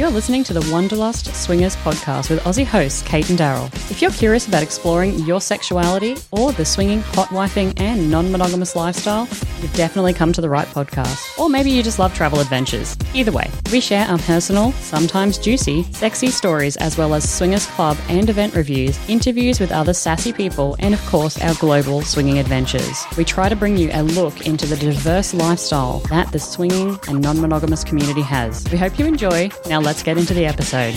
You're listening to the Wanderlust Swingers podcast with Aussie hosts Cate and Daryl. If you're curious about exploring your sexuality or the swinging, hot wifing, and non monogamous lifestyle, you've definitely come to the right podcast. Or maybe you just love travel adventures. Either way, we share our personal, sometimes juicy, sexy stories, as well as swingers club and event reviews, interviews with other sassy people, and of course, our global swinging adventures. We try to bring you a look into the diverse lifestyle that the swinging and non monogamous community has. We hope you enjoy. Now, let's get into the episode.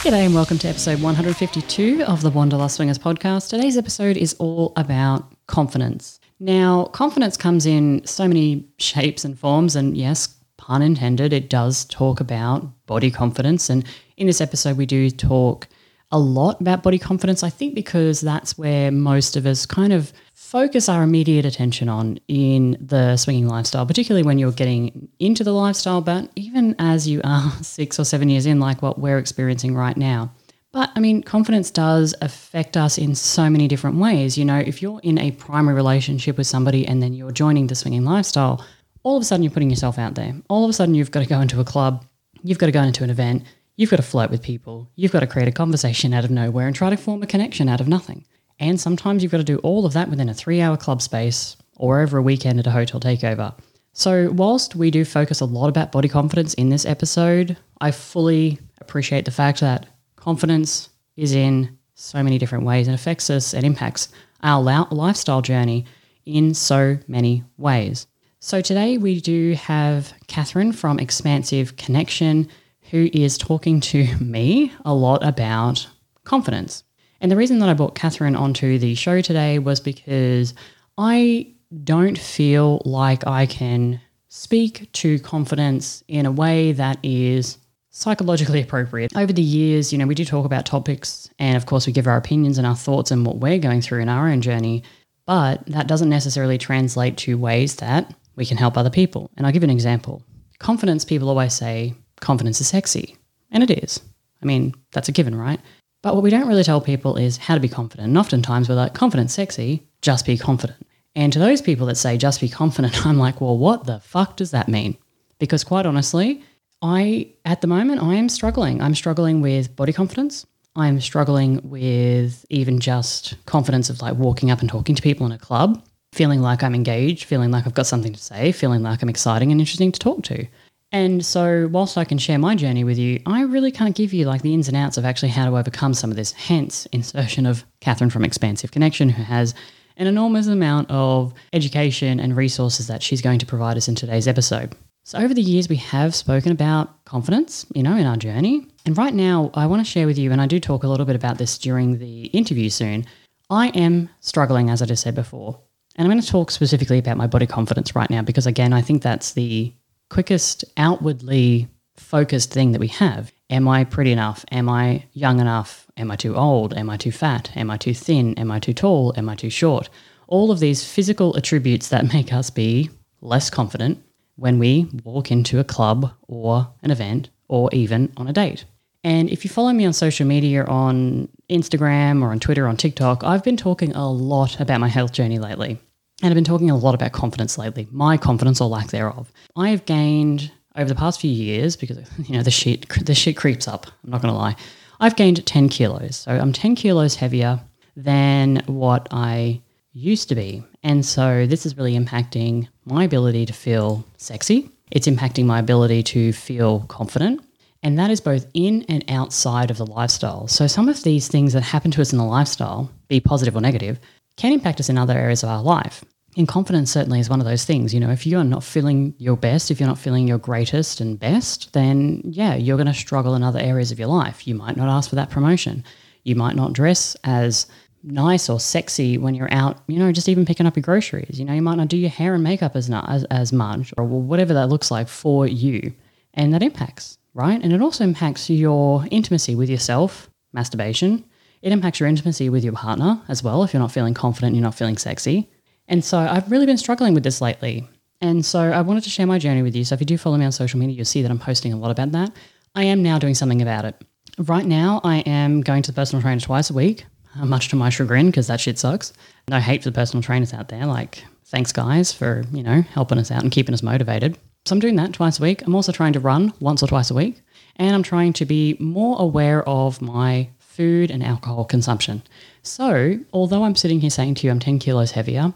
G'day and welcome to episode 152 of the Wanderlust Swingers podcast. Today's episode is all about confidence. Now, confidence comes in so many shapes and forms, and yes, pun intended, it does talk about body confidence. And in this episode, we do talk a lot about body confidence, I think, because that's where most of us kind of focus our immediate attention on in the swinging lifestyle, particularly when you're getting into the lifestyle, but even as you are six or seven years in, like what we're experiencing right now. But I mean, confidence does affect us in so many different ways. You know, if you're in a primary relationship with somebody and then you're joining the swinging lifestyle, all of a sudden you're putting yourself out there. All of a sudden you've got to go into a club, you've got to go into an event, you've got to flirt with people, you've got to create a conversation out of nowhere and try to form a connection out of nothing. And sometimes you've got to do all of that within a three hour club space or over a weekend at a hotel takeover. So, whilst we do focus a lot about body confidence in this episode, I fully appreciate the fact that confidence is in so many different ways and affects us and impacts our lifestyle journey in so many ways. So, today we do have Catherine from Expansive Connection who is talking to me a lot about confidence. And the reason that I brought Catherine onto the show today was because I don't feel like I can speak to confidence in a way that is psychologically appropriate. Over the years, you know, we do talk about topics and of course we give our opinions and our thoughts and what we're going through in our own journey, but that doesn't necessarily translate to ways that we can help other people. And I'll give you an example. Confidence, people always say, confidence is sexy. And it is. I mean, that's a given, right? But what we don't really tell people is how to be confident. And oftentimes we're like, confident, sexy, just be confident. And to those people that say just be confident, I'm like, well, what the fuck does that mean? Because quite honestly, I, at the moment, I am struggling. I'm struggling with body confidence. I'm struggling with even just confidence of like walking up and talking to people in a club, feeling like I'm engaged, feeling like I've got something to say, feeling like I'm exciting and interesting to talk to. And so, whilst I can share my journey with you, I really can't give you like the ins and outs of actually how to overcome some of this. Hence, insertion of Catherine from Expansive Connection, who has an enormous amount of education and resources that she's going to provide us in today's episode. So, over the years, we have spoken about confidence, you know, in our journey. And right now, I want to share with you, and I do talk a little bit about this during the interview soon. I am struggling, as I just said before. And I'm going to talk specifically about my body confidence right now because, again, I think that's the quickest outwardly focused thing that we have. Am I pretty enough? Am I young enough? Am I too old? Am I too fat? Am I too thin? Am I too tall? Am I too short? All of these physical attributes that make us be less confident when we walk into a club or an event or even on a date. And if you follow me on social media on Instagram or on Twitter, or on TikTok, I've been talking a lot about my health journey lately. And I've been talking a lot about confidence lately, my confidence or lack thereof. I have gained over the past few years because you know the shit the shit creeps up. I'm not going to lie. I've gained 10 kilos. So I'm 10 kilos heavier than what I used to be. And so this is really impacting my ability to feel sexy. It's impacting my ability to feel confident. And that is both in and outside of the lifestyle. So some of these things that happen to us in the lifestyle, be positive or negative, can impact us in other areas of our life. And confidence certainly is one of those things. You know, if you're not feeling your best, if you're not feeling your greatest and best, then yeah, you're going to struggle in other areas of your life. You might not ask for that promotion. You might not dress as nice or sexy when you're out, you know, just even picking up your groceries. You know, you might not do your hair and makeup as, as, as much or whatever that looks like for you. And that impacts, right? And it also impacts your intimacy with yourself, masturbation, it impacts your intimacy with your partner as well if you're not feeling confident, you're not feeling sexy. And so I've really been struggling with this lately. And so I wanted to share my journey with you. So if you do follow me on social media, you'll see that I'm posting a lot about that. I am now doing something about it. Right now, I am going to the personal trainer twice a week. Uh, much to my chagrin because that shit sucks. No hate for the personal trainers out there. Like, thanks guys for, you know, helping us out and keeping us motivated. So I'm doing that twice a week. I'm also trying to run once or twice a week. And I'm trying to be more aware of my food and alcohol consumption. So, although I'm sitting here saying to you I'm 10 kilos heavier,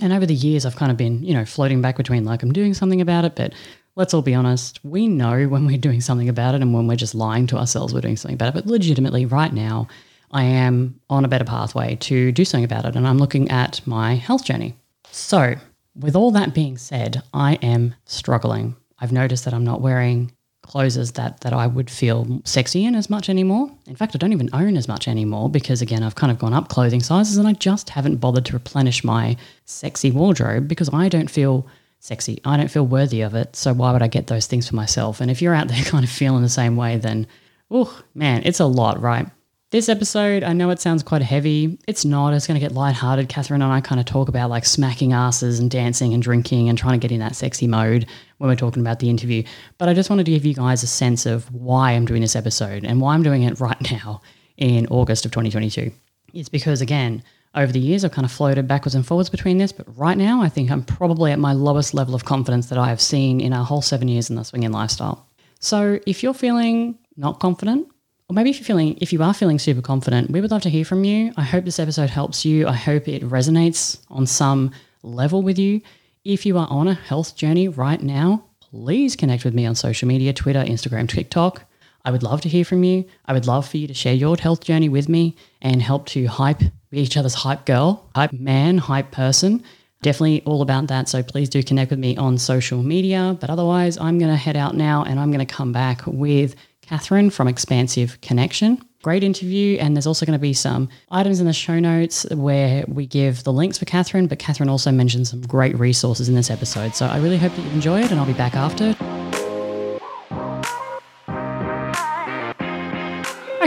and over the years I've kind of been, you know, floating back between like I'm doing something about it, but let's all be honest, we know when we're doing something about it and when we're just lying to ourselves we're doing something about it. But legitimately, right now, I am on a better pathway to do something about it, and I'm looking at my health journey. So, with all that being said, I am struggling. I've noticed that I'm not wearing clothes that that I would feel sexy in as much anymore. In fact, I don't even own as much anymore because again, I've kind of gone up clothing sizes and I just haven't bothered to replenish my sexy wardrobe because I don't feel sexy. I don't feel worthy of it. So why would I get those things for myself? And if you're out there kind of feeling the same way, then oh man, it's a lot, right? This episode, I know it sounds quite heavy. It's not. It's going to get lighthearted. Catherine and I kind of talk about like smacking asses and dancing and drinking and trying to get in that sexy mode when we're talking about the interview. But I just wanted to give you guys a sense of why I'm doing this episode and why I'm doing it right now in August of 2022. It's because, again, over the years, I've kind of floated backwards and forwards between this, but right now, I think I'm probably at my lowest level of confidence that I have seen in our whole seven years in the swinging lifestyle. So if you're feeling not confident, or maybe if you're feeling if you are feeling super confident, we would love to hear from you. I hope this episode helps you. I hope it resonates on some level with you. If you are on a health journey right now, please connect with me on social media, Twitter, Instagram, TikTok. I would love to hear from you. I would love for you to share your health journey with me and help to hype each other's hype girl, hype man, hype person. Definitely all about that. So please do connect with me on social media. But otherwise, I'm going to head out now and I'm going to come back with Catherine from Expansive Connection. Great interview, and there's also going to be some items in the show notes where we give the links for Catherine, but Catherine also mentioned some great resources in this episode. So I really hope that you enjoy it, and I'll be back after.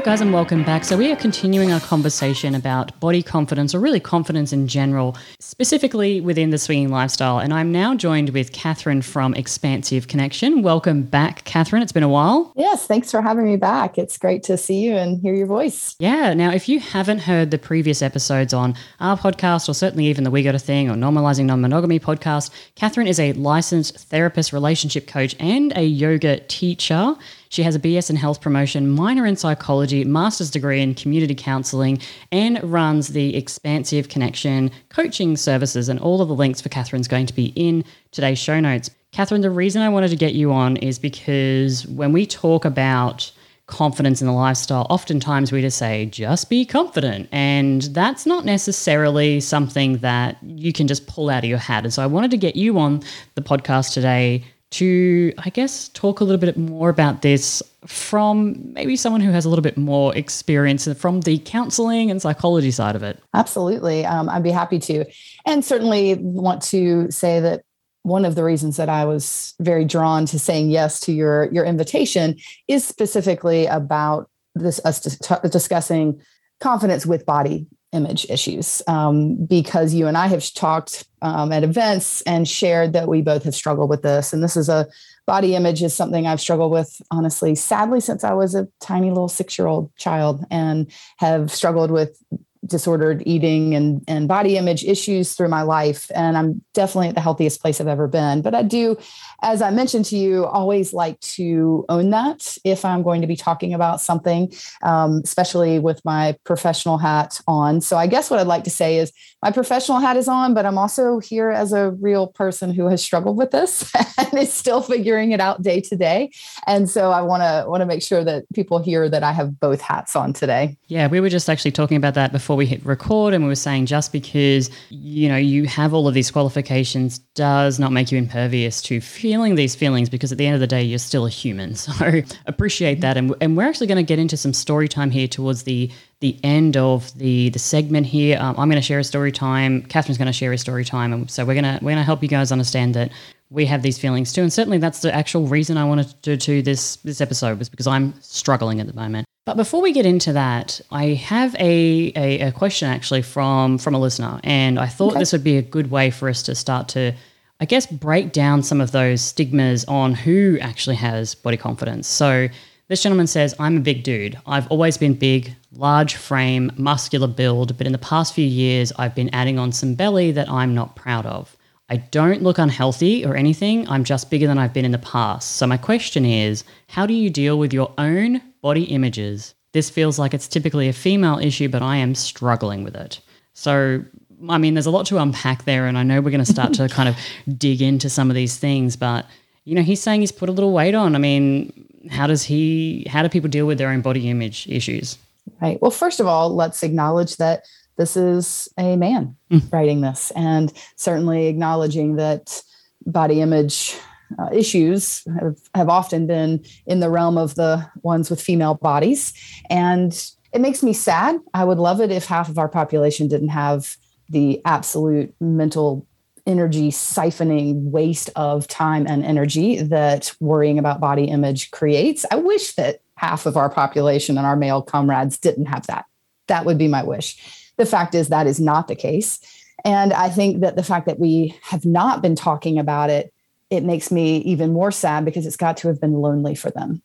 Guys, and welcome back. So, we are continuing our conversation about body confidence, or really confidence in general, specifically within the swinging lifestyle. And I'm now joined with Catherine from Expansive Connection. Welcome back, Catherine. It's been a while. Yes, thanks for having me back. It's great to see you and hear your voice. Yeah. Now, if you haven't heard the previous episodes on our podcast, or certainly even the We Got a Thing or Normalizing Non Monogamy podcast, Catherine is a licensed therapist, relationship coach, and a yoga teacher. She has a BS in health promotion, minor in psychology, master's degree in community counseling, and runs the Expansive Connection coaching services. And all of the links for Catherine's going to be in today's show notes. Catherine, the reason I wanted to get you on is because when we talk about confidence in the lifestyle, oftentimes we just say, just be confident. And that's not necessarily something that you can just pull out of your hat. And so I wanted to get you on the podcast today to, I guess, talk a little bit more about this from maybe someone who has a little bit more experience from the counseling and psychology side of it. Absolutely. Um, I'd be happy to. And certainly want to say that one of the reasons that I was very drawn to saying yes to your, your invitation is specifically about this us discussing confidence with body image issues um, because you and I have talked um, at events and shared that we both have struggled with this. And this is a body image is something I've struggled with, honestly, sadly, since I was a tiny little six year old child and have struggled with disordered eating and, and body image issues through my life. And I'm definitely at the healthiest place I've ever been. But I do, as I mentioned to you, always like to own that if I'm going to be talking about something, um, especially with my professional hat on. So I guess what I'd like to say is my professional hat is on, but I'm also here as a real person who has struggled with this and is still figuring it out day to day. And so I want to want to make sure that people hear that I have both hats on today. Yeah, we were just actually talking about that before we hit record, and we were saying just because you know you have all of these qualifications does not make you impervious to feeling these feelings because at the end of the day you're still a human. So appreciate that, and and we're actually going to get into some story time here towards the the end of the the segment here. Um, I'm going to share a story time. Catherine's going to share a story time, and so we're gonna we're gonna help you guys understand that we have these feelings too. And certainly that's the actual reason I wanted to do this this episode was because I'm struggling at the moment. But before we get into that, I have a, a, a question actually from from a listener, and I thought okay. this would be a good way for us to start to, I guess, break down some of those stigmas on who actually has body confidence. So This gentleman says, I'm a big dude. I've always been big, large frame, muscular build, but in the past few years, I've been adding on some belly that I'm not proud of. I don't look unhealthy or anything. I'm just bigger than I've been in the past. So, my question is how do you deal with your own body images? This feels like it's typically a female issue, but I am struggling with it. So, I mean, there's a lot to unpack there, and I know we're going to start to kind of dig into some of these things, but you know, he's saying he's put a little weight on. I mean, how does he how do people deal with their own body image issues right well first of all let's acknowledge that this is a man mm. writing this and certainly acknowledging that body image uh, issues have, have often been in the realm of the ones with female bodies and it makes me sad i would love it if half of our population didn't have the absolute mental energy siphoning waste of time and energy that worrying about body image creates. I wish that half of our population and our male comrades didn't have that. That would be my wish. The fact is, that is not the case. And I think that the fact that we have not been talking about it, it makes me even more sad because it's got to have been lonely for them.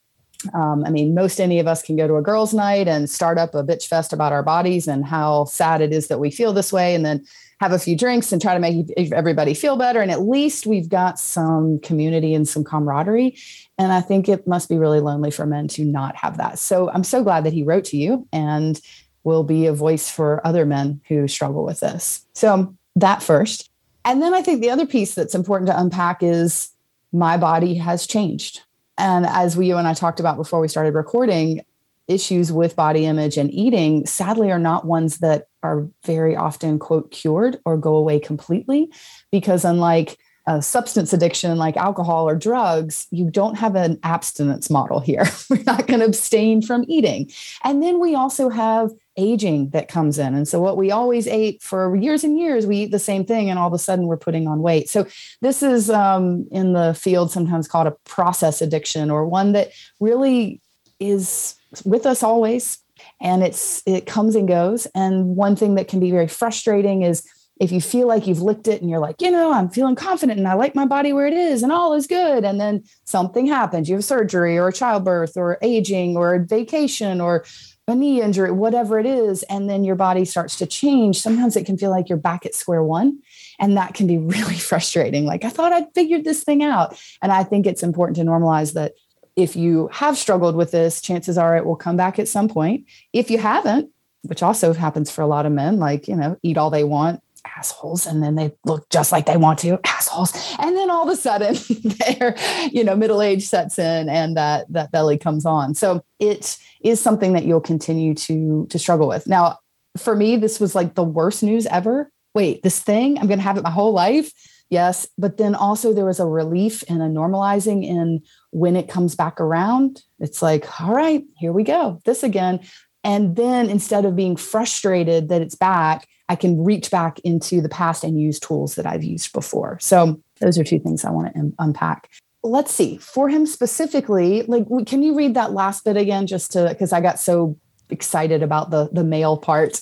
Um, I mean, most any of us can go to a girls' night and start up a bitch fest about our bodies and how sad it is that we feel this way. And then have a few drinks and try to make everybody feel better. And at least we've got some community and some camaraderie. And I think it must be really lonely for men to not have that. So I'm so glad that he wrote to you and will be a voice for other men who struggle with this. So that first. And then I think the other piece that's important to unpack is my body has changed. And as we, you and I talked about before we started recording, issues with body image and eating sadly are not ones that are very often quote cured or go away completely because unlike a substance addiction like alcohol or drugs, you don't have an abstinence model here. We're not going to abstain from eating. And then we also have aging that comes in. And so, what we always ate for years and years, we eat the same thing, and all of a sudden we're putting on weight. So, this is um, in the field sometimes called a process addiction or one that really is with us always and it's it comes and goes and one thing that can be very frustrating is if you feel like you've licked it and you're like you know i'm feeling confident and i like my body where it is and all is good and then something happens you have surgery or childbirth or aging or vacation or a knee injury whatever it is and then your body starts to change sometimes it can feel like you're back at square one and that can be really frustrating like i thought i'd figured this thing out and i think it's important to normalize that if you have struggled with this, chances are it will come back at some point. If you haven't, which also happens for a lot of men, like, you know, eat all they want, assholes, and then they look just like they want to, assholes. And then all of a sudden their, you know, middle age sets in and that that belly comes on. So it is something that you'll continue to to struggle with. Now, for me, this was like the worst news ever. Wait, this thing, I'm gonna have it my whole life. Yes. But then also there was a relief and a normalizing in when it comes back around. It's like, all right, here we go, this again. And then instead of being frustrated that it's back, I can reach back into the past and use tools that I've used before. So those are two things I want to unpack. Let's see for him specifically, like, can you read that last bit again just to, because I got so excited about the the male part.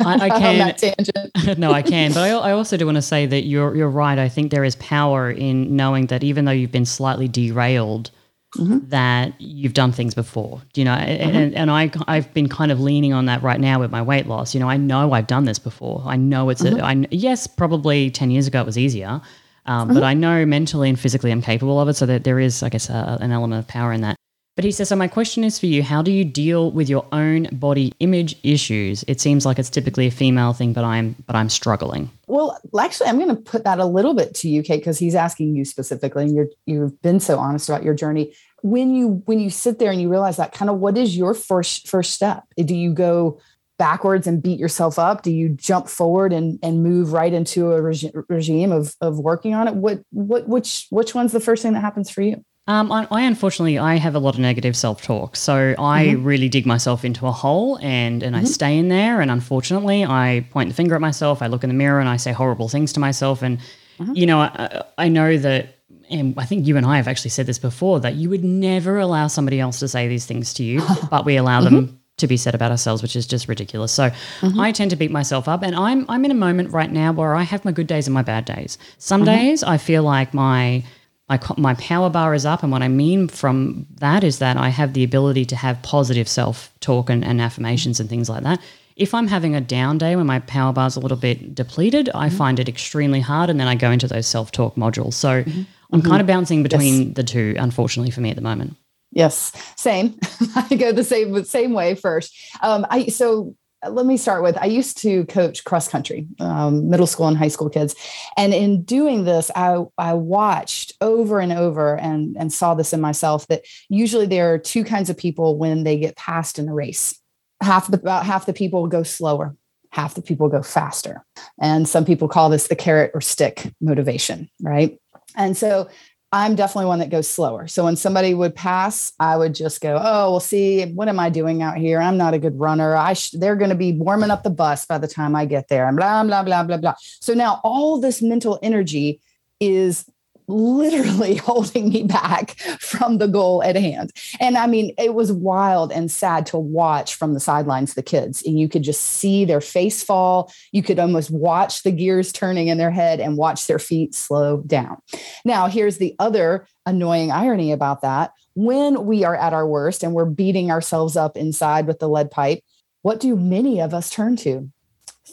I, I can. no, I can. But I, I also do want to say that you're you're right. I think there is power in knowing that even though you've been slightly derailed, mm-hmm. that you've done things before. You know, mm-hmm. and, and I I've been kind of leaning on that right now with my weight loss. You know, I know I've done this before. I know it's mm-hmm. a, I yes, probably ten years ago it was easier. Um, but mm-hmm. I know mentally and physically I'm capable of it. So that there is, I guess, a, an element of power in that. But he says, So my question is for you how do you deal with your own body image issues? It seems like it's typically a female thing, but I'm but I'm struggling. Well, actually, I'm going to put that a little bit to you, Cate, because he's asking you specifically, and you're you've been so honest about your journey. When you when you sit there and you realize that, kind of what is your first first step? Do you go backwards and beat yourself up? Do you jump forward and and move right into a regi- regime of of working on it? What what which which one's the first thing that happens for you? Um, I, I, unfortunately I have a lot of negative self talk, so I mm-hmm. really dig myself into a hole and and mm-hmm. I stay in there. And unfortunately, I point the finger at myself. I look in the mirror and I say horrible things to myself. And mm-hmm. you know, I, I know that and I think you and I have actually said this before that you would never allow somebody else to say these things to you, but we allow them mm-hmm. to be said about ourselves, which is just ridiculous. So mm-hmm. I tend to beat myself up, and I'm I'm in a moment right now where I have my good days and my bad days. Some mm-hmm. days I feel like my my, my power bar is up. And what I mean from that is that I have the ability to have positive self talk and, and affirmations and things like that. If I'm having a down day when my power bar is a little bit depleted, I mm-hmm. find it extremely hard. And then I go into those self talk modules. So mm-hmm. I'm kind of mm-hmm. bouncing between yes. the two, unfortunately, for me at the moment. Yes, same. I go the same same way first. Um, I so let me start with I used to coach cross country, um, middle school and high school kids, and in doing this, I I watched over and over and and saw this in myself that usually there are two kinds of people when they get passed in a race. Half the about half the people go slower, half the people go faster, and some people call this the carrot or stick motivation, right? And so I'm definitely one that goes slower. So when somebody would pass, I would just go, "Oh, well, see, what am I doing out here? I'm not a good runner. I sh- they're going to be warming up the bus by the time I get there." And blah blah blah blah blah. So now all this mental energy is literally holding me back from the goal at hand. And I mean, it was wild and sad to watch from the sidelines the kids. And you could just see their face fall. You could almost watch the gears turning in their head and watch their feet slow down. Now, here's the other annoying irony about that. When we are at our worst and we're beating ourselves up inside with the lead pipe, what do many of us turn to?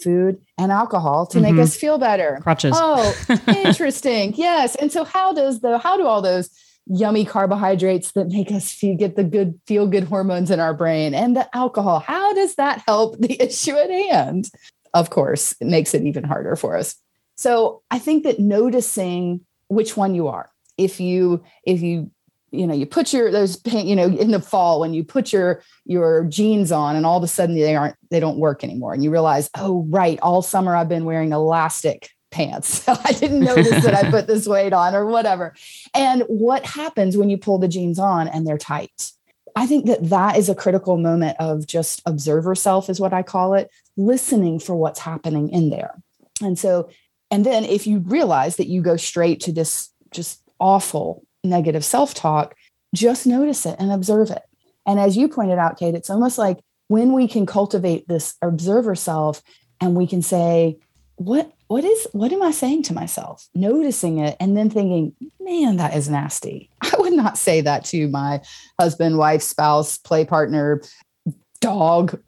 Food and alcohol to mm-hmm. make us feel better. Crutches. Oh, interesting. yes. And so how does the how do all those yummy carbohydrates that make us feel get the good feel good hormones in our brain and the alcohol how does that help the issue at hand of course it makes it even harder for us so i think that noticing which one you are if you if you you know you put your those paint you know in the fall when you put your your jeans on and all of a sudden they aren't they don't work anymore. And you realize oh right all summer i've been wearing elastic pants. So i didn't notice that i put this weight on or whatever. And what happens when you pull the jeans on and they're tight? I think that that is a critical moment of just observer self is what i call it listening for what's happening in there. And so and then if you realize that you go straight to this just awful negative self talk, just notice it and observe it. And as you pointed out, Cate, it's almost like when we can cultivate this observer self and we can say, what what is what am I saying to myself? Noticing it and then thinking, man, that is nasty. I would not say that to my husband, wife, spouse, play partner, dog,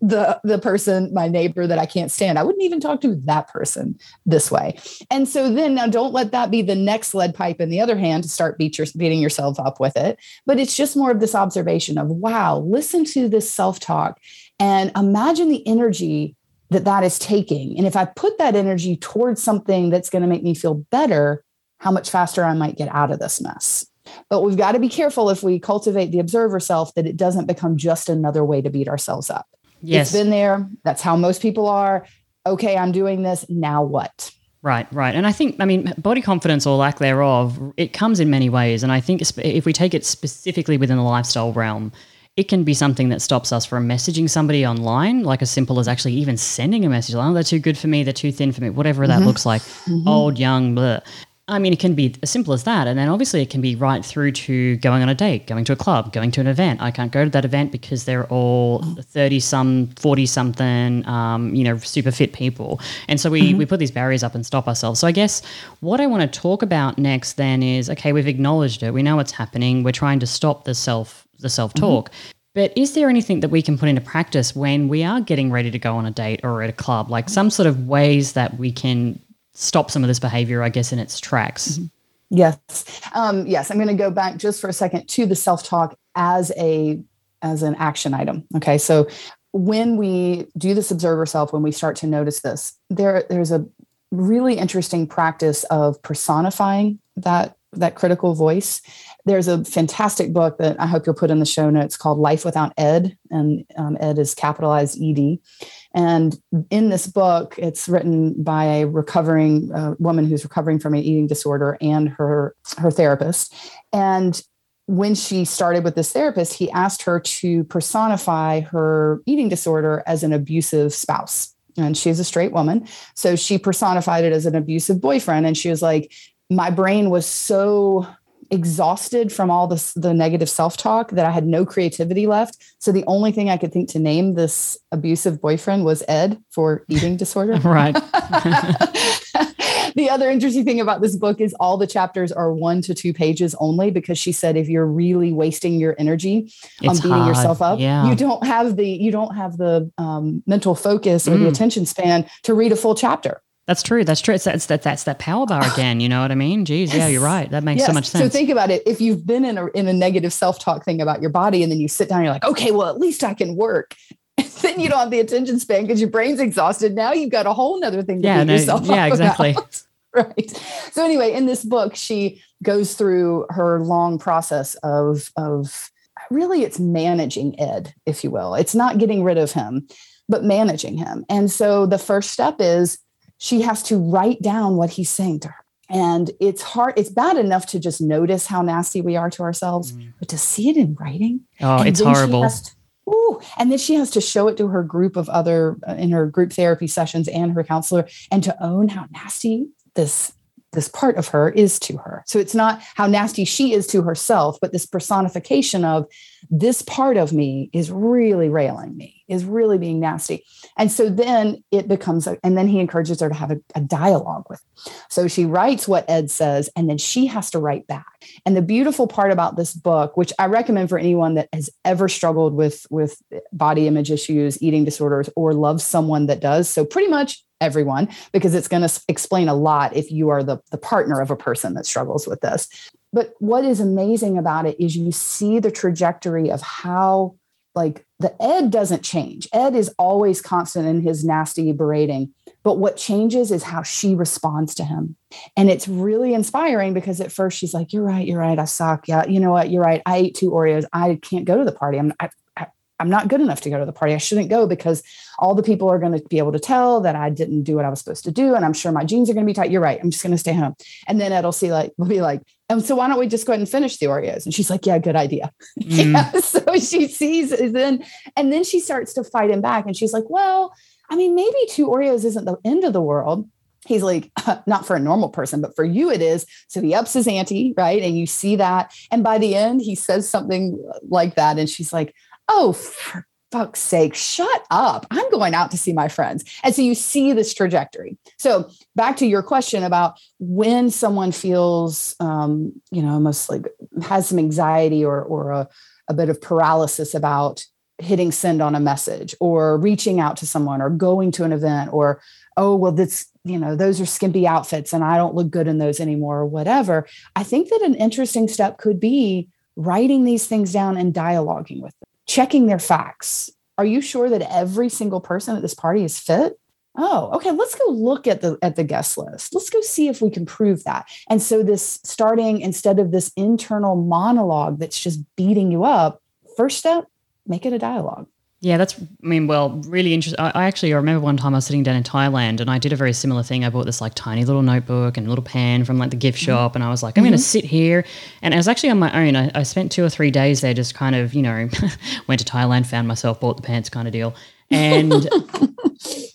the the person my neighbor that i can't stand. I wouldn't even talk to that person this way. And so then now don't let that be the next lead pipe in the other hand to start beat your, beating yourself up with it. But it's just more of this observation of wow listen to this self-talk and imagine the energy that that is taking. And if i put that energy towards something that's going to make me feel better how much faster i might get out of this mess but we've got to be careful if we cultivate the observer self that it doesn't become just another way to beat ourselves up. Yes. It's been there. That's how most people are. Okay, I'm doing this. Now what? Right, right. And I think, I mean, body confidence or lack thereof, it comes in many ways. And I think if we take it specifically within the lifestyle realm, it can be something that stops us from messaging somebody online, like as simple as actually even sending a message. Oh, they're too good for me, they're too thin for me, whatever that mm-hmm. looks like. Mm-hmm. Old, young, blah. I mean, it can be as simple as that. And then obviously it can be right through to going on a date, going to a club, going to an event. I can't go to that event because they're all 30 some, 40 something, um, you know, super fit people. And so we, mm-hmm. we put these barriers up and stop ourselves. So I guess what I want to talk about next then is okay, we've acknowledged it. We know what's happening. We're trying to stop the self, the self talk. Mm-hmm. But is there anything that we can put into practice when we are getting ready to go on a date or at a club? Like some sort of ways that we can stop some of this behavior, I guess, in its tracks. Mm-hmm. Yes. Um, yes. I'm going to go back just for a second to the self-talk as a as an action item. Okay. So when we do this observer self, when we start to notice this, there there's a really interesting practice of personifying that that critical voice. There's a fantastic book that I hope you'll put in the show notes called Life Without Ed, and um, Ed is capitalized ED. And in this book, it's written by a recovering uh, woman who's recovering from an eating disorder and her her therapist. And when she started with this therapist, he asked her to personify her eating disorder as an abusive spouse. And she's a straight woman. So she personified it as an abusive boyfriend. And she was like, My brain was so exhausted from all this the negative self-talk that I had no creativity left. So the only thing I could think to name this abusive boyfriend was Ed for eating disorder. right. the other interesting thing about this book is all the chapters are one to two pages only because she said if you're really wasting your energy it's on beating hard. yourself up, yeah. you don't have the you don't have the um, mental focus or mm. the attention span to read a full chapter. That's true. That's true. It's that's that that's that power bar again. You know what I mean? Geez, yes. yeah, you're right. That makes yes. so much sense. So think about it. If you've been in a in a negative self talk thing about your body, and then you sit down, you're like, okay, well, at least I can work. then you don't have the attention span because your brain's exhausted. Now you've got a whole nother thing to yeah, no, yourself Yeah, exactly. right. So anyway, in this book, she goes through her long process of of really it's managing Ed, if you will. It's not getting rid of him, but managing him. And so the first step is she has to write down what he's saying to her. And it's hard, it's bad enough to just notice how nasty we are to ourselves, mm. but to see it in writing. Oh, it's horrible. Ooh, and then she has to show it to her group of other uh, in her group therapy sessions and her counselor and to own how nasty this this part of her is to her. So it's not how nasty she is to herself, but this personification of this part of me is really railing me, is really being nasty. And so then it becomes, a, and then he encourages her to have a, a dialogue with. Him. So she writes what Ed says, and then she has to write back. And the beautiful part about this book, which I recommend for anyone that has ever struggled with with body image issues, eating disorders, or loves someone that does, so pretty much everyone, because it's going to explain a lot if you are the, the partner of a person that struggles with this. But what is amazing about it is you see the trajectory of how like the Ed doesn't change. Ed is always constant in his nasty berating. But what changes is how she responds to him. And it's really inspiring because at first she's like, You're right, you're right. I suck. Yeah, you know what? You're right. I ate two Oreos. I can't go to the party. I'm I, I'm not good enough to go to the party. I shouldn't go because all the people are going to be able to tell that I didn't do what I was supposed to do. And I'm sure my jeans are going to be tight. You're right. I'm just going to stay home. And then Ed'll see like, we'll be like, and so why don't we just go ahead and finish the Oreos? And she's like, yeah, good idea. Mm. yeah. So she sees then, and then she starts to fight him back. And she's like, well, I mean, maybe two Oreos isn't the end of the world. He's like, not for a normal person, but for you it is. So he ups his ante, right? And you see that. And by the end, he says something like that. And she's like, oh, for fuck's sake, shut up. I'm going out to see my friends. And so you see this trajectory. So back to your question about when someone feels, um, you know, almost like has some anxiety or, or a, a bit of paralysis about hitting send on a message or reaching out to someone or going to an event or oh well this you know those are skimpy outfits and i don't look good in those anymore or whatever i think that an interesting step could be writing these things down and dialoguing with them checking their facts. Are you sure that every single person at this party is fit? Oh okay let's go look at the at the guest list. Let's go see if we can prove that. And so this starting instead of this internal monologue that's just beating you up first step make it a dialogue. Yeah, that's, I mean, well, really interesting. I, I, actually I remember one time I was sitting down in Thailand and I did a very similar thing. I bought this like tiny little notebook and a little pen from like the gift mm-hmm. shop. And I was like, I'm mm-hmm. going to sit here. And I was actually on my own. I, I spent two or three days there, just kind of, you know, went to Thailand, found myself, bought the pants kind of deal. And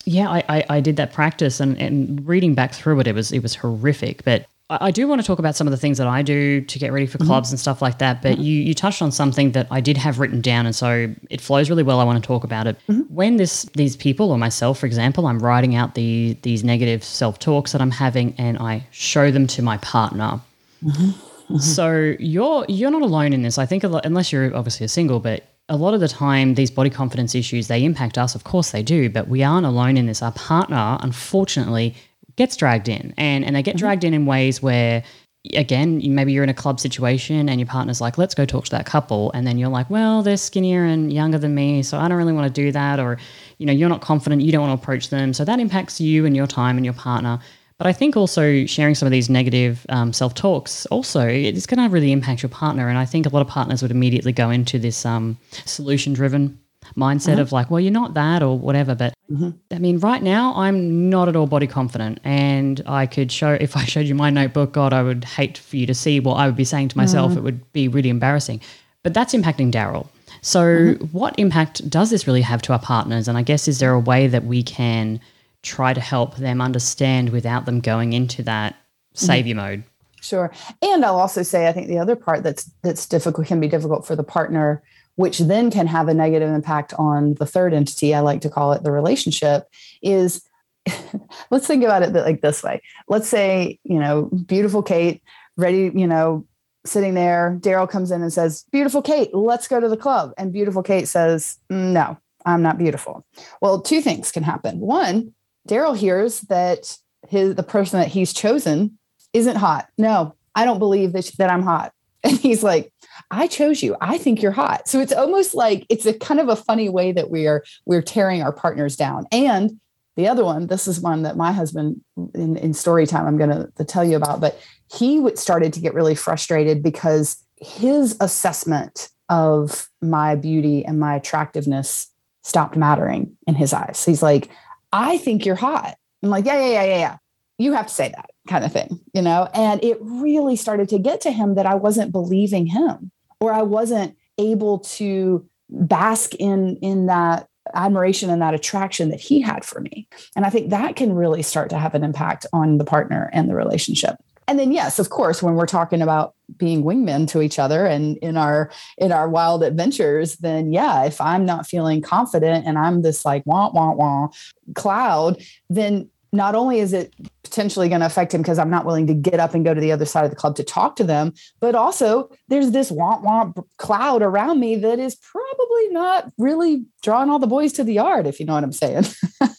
yeah, I, I, I, did that practice and, and reading back through it, it was, it was horrific. But I do want to talk about some of the things that I do to get ready for mm-hmm. clubs mm-hmm. and stuff like that. But mm-hmm. you, you touched on something that I did have written down, and so it flows really well. I want to talk about it. Mm-hmm. When this these people or myself, for example, I'm writing out the these negative self talks that I'm having, and I show them to my partner. Mm-hmm. Mm-hmm. So you're you're not alone in this. I think lot, unless you're obviously a single, but a lot of the time these body confidence issues they impact us. Of course they do, but we aren't alone in this. Our partner, unfortunately gets dragged in and, and they get mm-hmm. dragged in in ways where again maybe you're in a club situation and your partner's like let's go talk to that couple. And then you're like well they're skinnier and younger than me so i don't really want to do that or you know you're not confident you don't want to approach them. So that impacts you and your time and your partner. But i think also sharing some of these negative um, self-talks also it's going to really impact your partner and i think a lot of partners would immediately go into this um, solution driven mindset mm-hmm. of like, well, you're not that or whatever. But mm-hmm. I mean, right now, I'm not at all body confident. And I could show, if I showed you my notebook, God, I would hate for you to see what I would be saying to myself. Mm-hmm. It would be really embarrassing. But that's impacting Daryl. So, what impact does this really have to our partners? And I guess, is there a way that we can try to help them understand without them going into that savior mode? Sure. And I'll also say I think the other part that's that's difficult can be difficult for the partner which then can have a negative impact on the third entity, I like to call it the relationship, is let's think about it like this way. Let's say, you know, beautiful Cate, ready, you know, sitting there. Daryl comes in and says, Beautiful Cate, let's go to the club. And beautiful Cate says, No, I'm not beautiful. Well, two things can happen. One, Daryl hears that his the person that he's chosen isn't hot. No, I don't believe that, that I'm hot. And he's like, I chose you. I think you're hot. So it's almost like it's a kind of a funny way that we are we're tearing our partners down. And the other one, this is one that my husband in, in story time I'm going to tell you about, but he started to get really frustrated because his assessment of my beauty and my attractiveness stopped mattering in his eyes. He's like, I think you're hot. I'm like, yeah, yeah, yeah, yeah, yeah. You have to say that kind of thing, you know? And it really started to get to him that I wasn't believing him or I wasn't able to bask in in that admiration and that attraction that he had for me. And I think that can really start to have an impact on the partner and the relationship. And then yes, of course, when we're talking about being wingmen to each other and in our in our wild adventures, then yeah, if I'm not feeling confident and I'm this like wah wah wah cloud, then not only is it potentially going to affect him because I'm not willing to get up and go to the other side of the club to talk to them, but also there's this womp womp cloud around me that is probably not really drawing all the boys to the yard, if you know what I'm saying.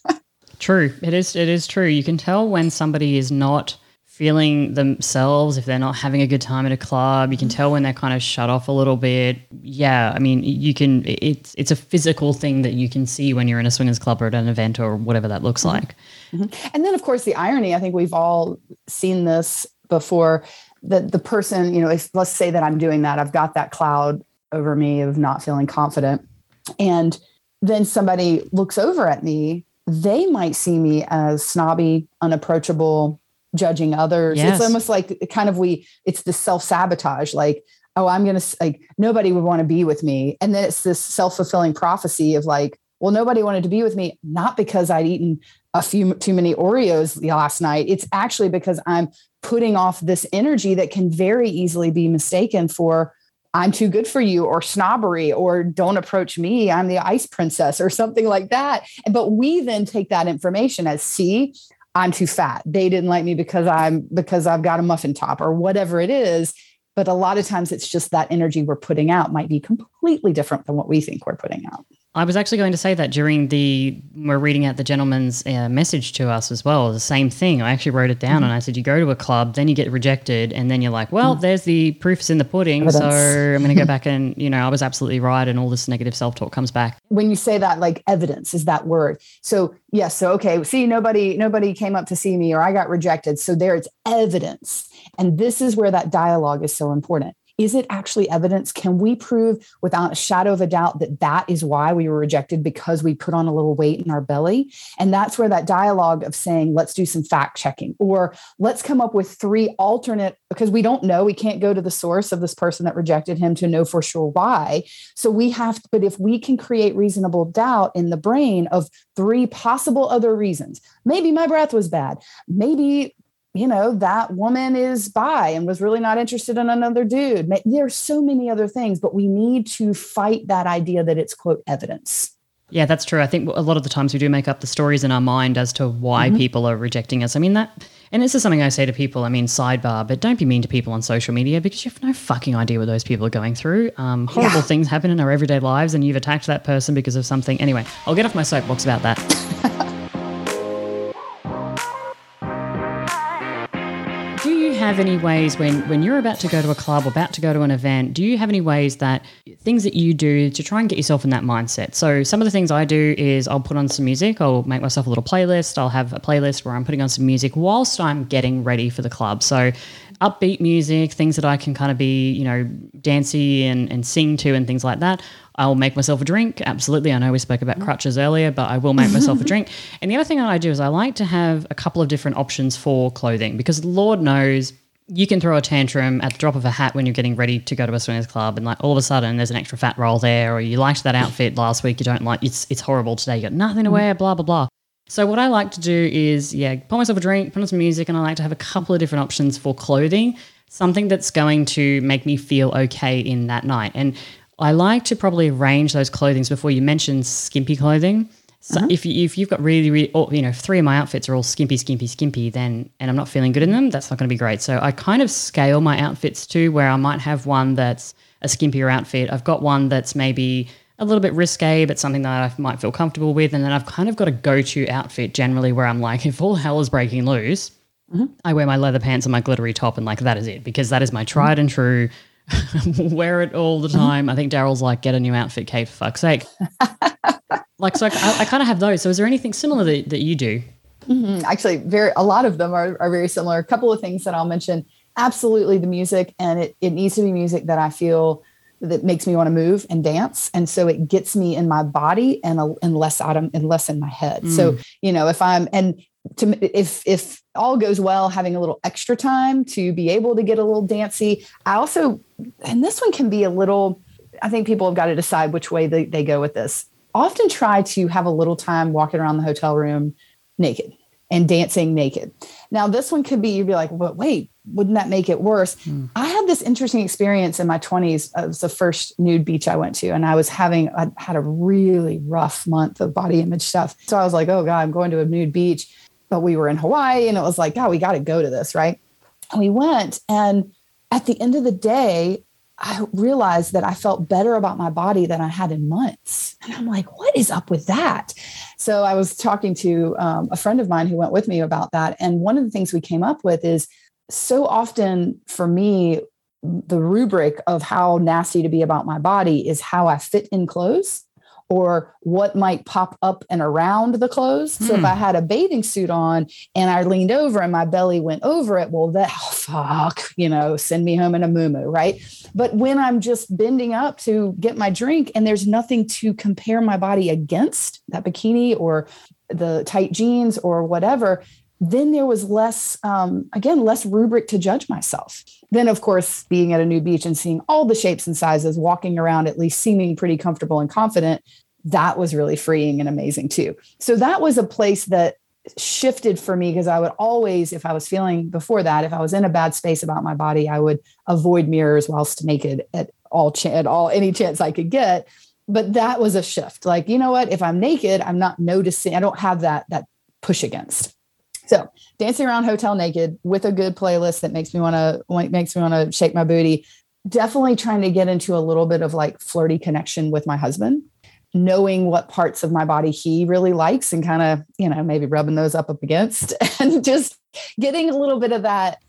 true. It is it is true. You can tell when somebody is not feeling themselves, if they're not having a good time at a club. You can tell when they're kind of shut off a little bit. Yeah, I mean, you can. It's it's a physical thing that you can see when you're in a swingers club or at an event or whatever that looks mm-hmm. like. Mm-hmm. And then, of course, the irony. I think we've all seen this before. That the person, you know, if, let's say that I'm doing that, I've got that cloud over me of not feeling confident, and then somebody looks over at me. They might see me as snobby, unapproachable, judging others. Yes. It's almost like kind of we, it's the self sabotage, like, oh, I'm going to, like, nobody would want to be with me. And then it's this self fulfilling prophecy of like, well, nobody wanted to be with me, not because I'd eaten a few too many Oreos last night. It's actually because I'm putting off this energy that can very easily be mistaken for I'm too good for you or snobbery or don't approach me. I'm the ice princess or something like that. But we then take that information as see, I'm too fat. They didn't like me because I'm because I've got a muffin top or whatever it is. But a lot of times it's just that energy we're putting out might be completely different than what we think we're putting out. I was actually going to say that during the we're reading out the gentleman's uh, message to us as well. The same thing. I actually wrote it down mm-hmm. and I said, you go to a club, then you get rejected, and then you're like, well, mm-hmm. there's the proofs in the pudding, Evidence. so I'm going to go back and you know I was absolutely right, and all this negative self talk comes back. When you say that, like evidence is that word. So yes, so okay, see, nobody nobody came up to see me, or I got rejected. So there, it's evidence, and this is where that dialogue is so important is it actually evidence? Can we prove without a shadow of a doubt that that is why we were rejected because we put on a little weight in our belly? And that's where that dialogue of saying, let's do some fact checking or let's come up with three alternate, because we don't know, we can't go to the source of this person that rejected him to know for sure why. So we have, but if we can create reasonable doubt in the brain of three possible other reasons, maybe my breath was bad, maybe you know, that woman is bi and was really not interested in another dude. There's so many other things, but we need to fight that idea that it's quote evidence. Yeah, that's true. I think a lot of the times we do make up the stories in our mind as to why mm-hmm. people are rejecting us. I mean, that, and this is something I say to people, I mean, sidebar, but don't be mean to people on social media because you have no fucking idea what those people are going through. Um, horrible yeah. things happen in our everyday lives and you've attacked that person because of something. Anyway, I'll get off my soapbox about that. have any ways when when you're about to go to a club or about to go to an event do you have any ways that things that you do to try and get yourself in that mindset so some of the things i do is i'll put on some music i'll make myself a little playlist i'll have a playlist where i'm putting on some music whilst i'm getting ready for the club so upbeat music things that i can kind of be you know dancey and, and sing to and things like that I'll make myself a drink. Absolutely. I know we spoke about mm-hmm. crutches earlier, but I will make myself a drink. And the other thing that I do is I like to have a couple of different options for clothing because Lord knows you can throw a tantrum at the drop of a hat when you're getting ready to go to a swingers club and like all of a sudden there's an extra fat roll there or you liked that outfit last week you don't like it's it's horrible today you got nothing to mm. wear blah blah blah. So what i like to do is yeah pour myself a drink put on some music and i like to have a couple of different options for clothing something that's going to make me feel okay in that night. And i like to probably arrange those clothings before you mention skimpy clothing So uh-huh. if you, if you've got really really you know three of my outfits are all skimpy skimpy skimpy then and I'm not feeling good in them that's not going to be great. So I kind of scale my outfits too where I might have one that's a skimpier outfit. I've got one that's maybe a little bit risque, but something that I might feel comfortable with. And then I've kind of got a go to outfit generally where I'm like, if all hell is breaking loose, mm-hmm. I wear my leather pants and my glittery top, and like that is it because that is my tried and true. wear it all the mm-hmm. time. I think Daryl's like, get a new outfit, Cate, for fuck's sake. like, so I, I kind of have those. So, is there anything similar that, that you do? Mm-hmm. Actually, very a lot of them are, are very similar. A couple of things that I'll mention. Absolutely, the music, and it, it needs to be music that I feel that makes me want to move and dance and so it gets me in my body and, a, and less out of, and less in my head mm. so you know if i'm and to if if all goes well having a little extra time to be able to get a little dancy i also and this one can be a little i think people have got to decide which way they, they go with this often try to have a little time walking around the hotel room naked and dancing naked now this one could be you'd be like well, wait wouldn't that make it worse? Mm. I had this interesting experience in my 20s. It was the first nude beach I went to, and I was having, I had a really rough month of body image stuff. So I was like, oh God, I'm going to a nude beach. But we were in Hawaii, and it was like, God, we got to go to this, right? And we went. And at the end of the day, I realized that I felt better about my body than I had in months. And I'm like, what is up with that? So I was talking to um, a friend of mine who went with me about that. And one of the things we came up with is so often for me, the rubric of how nasty to be about my body is how I fit in clothes or what might pop up and around the clothes. So if I hmm. had a bathing suit on and I leaned over and my belly went over it, well, that oh, fuck, you know, send me home in a moo right? But when I'm just bending up to get my drink and there's nothing to compare my body against that bikini or the tight jeans or whatever, then there was less, um, again, less rubric to judge myself. Then, of course, being at a new beach and seeing all the shapes and sizes, walking around at least seeming pretty comfortable and confident, that was really freeing and amazing too. So that was a place that shifted for me because I would always, if I was feeling before that, if I was in a bad space about my body, I would avoid mirrors whilst naked at all ch- at all any chance I could get. But that was a shift. Like, you know what? If I'm naked, I'm not noticing. I don't have that that push against. So dancing around hotel naked with a good playlist that makes me want to makes me want to shake my booty. Definitely trying to get into a little bit of like flirty connection with my husband, knowing what parts of my body he really likes and kind of, you know, maybe rubbing those up up against and just getting a little bit of that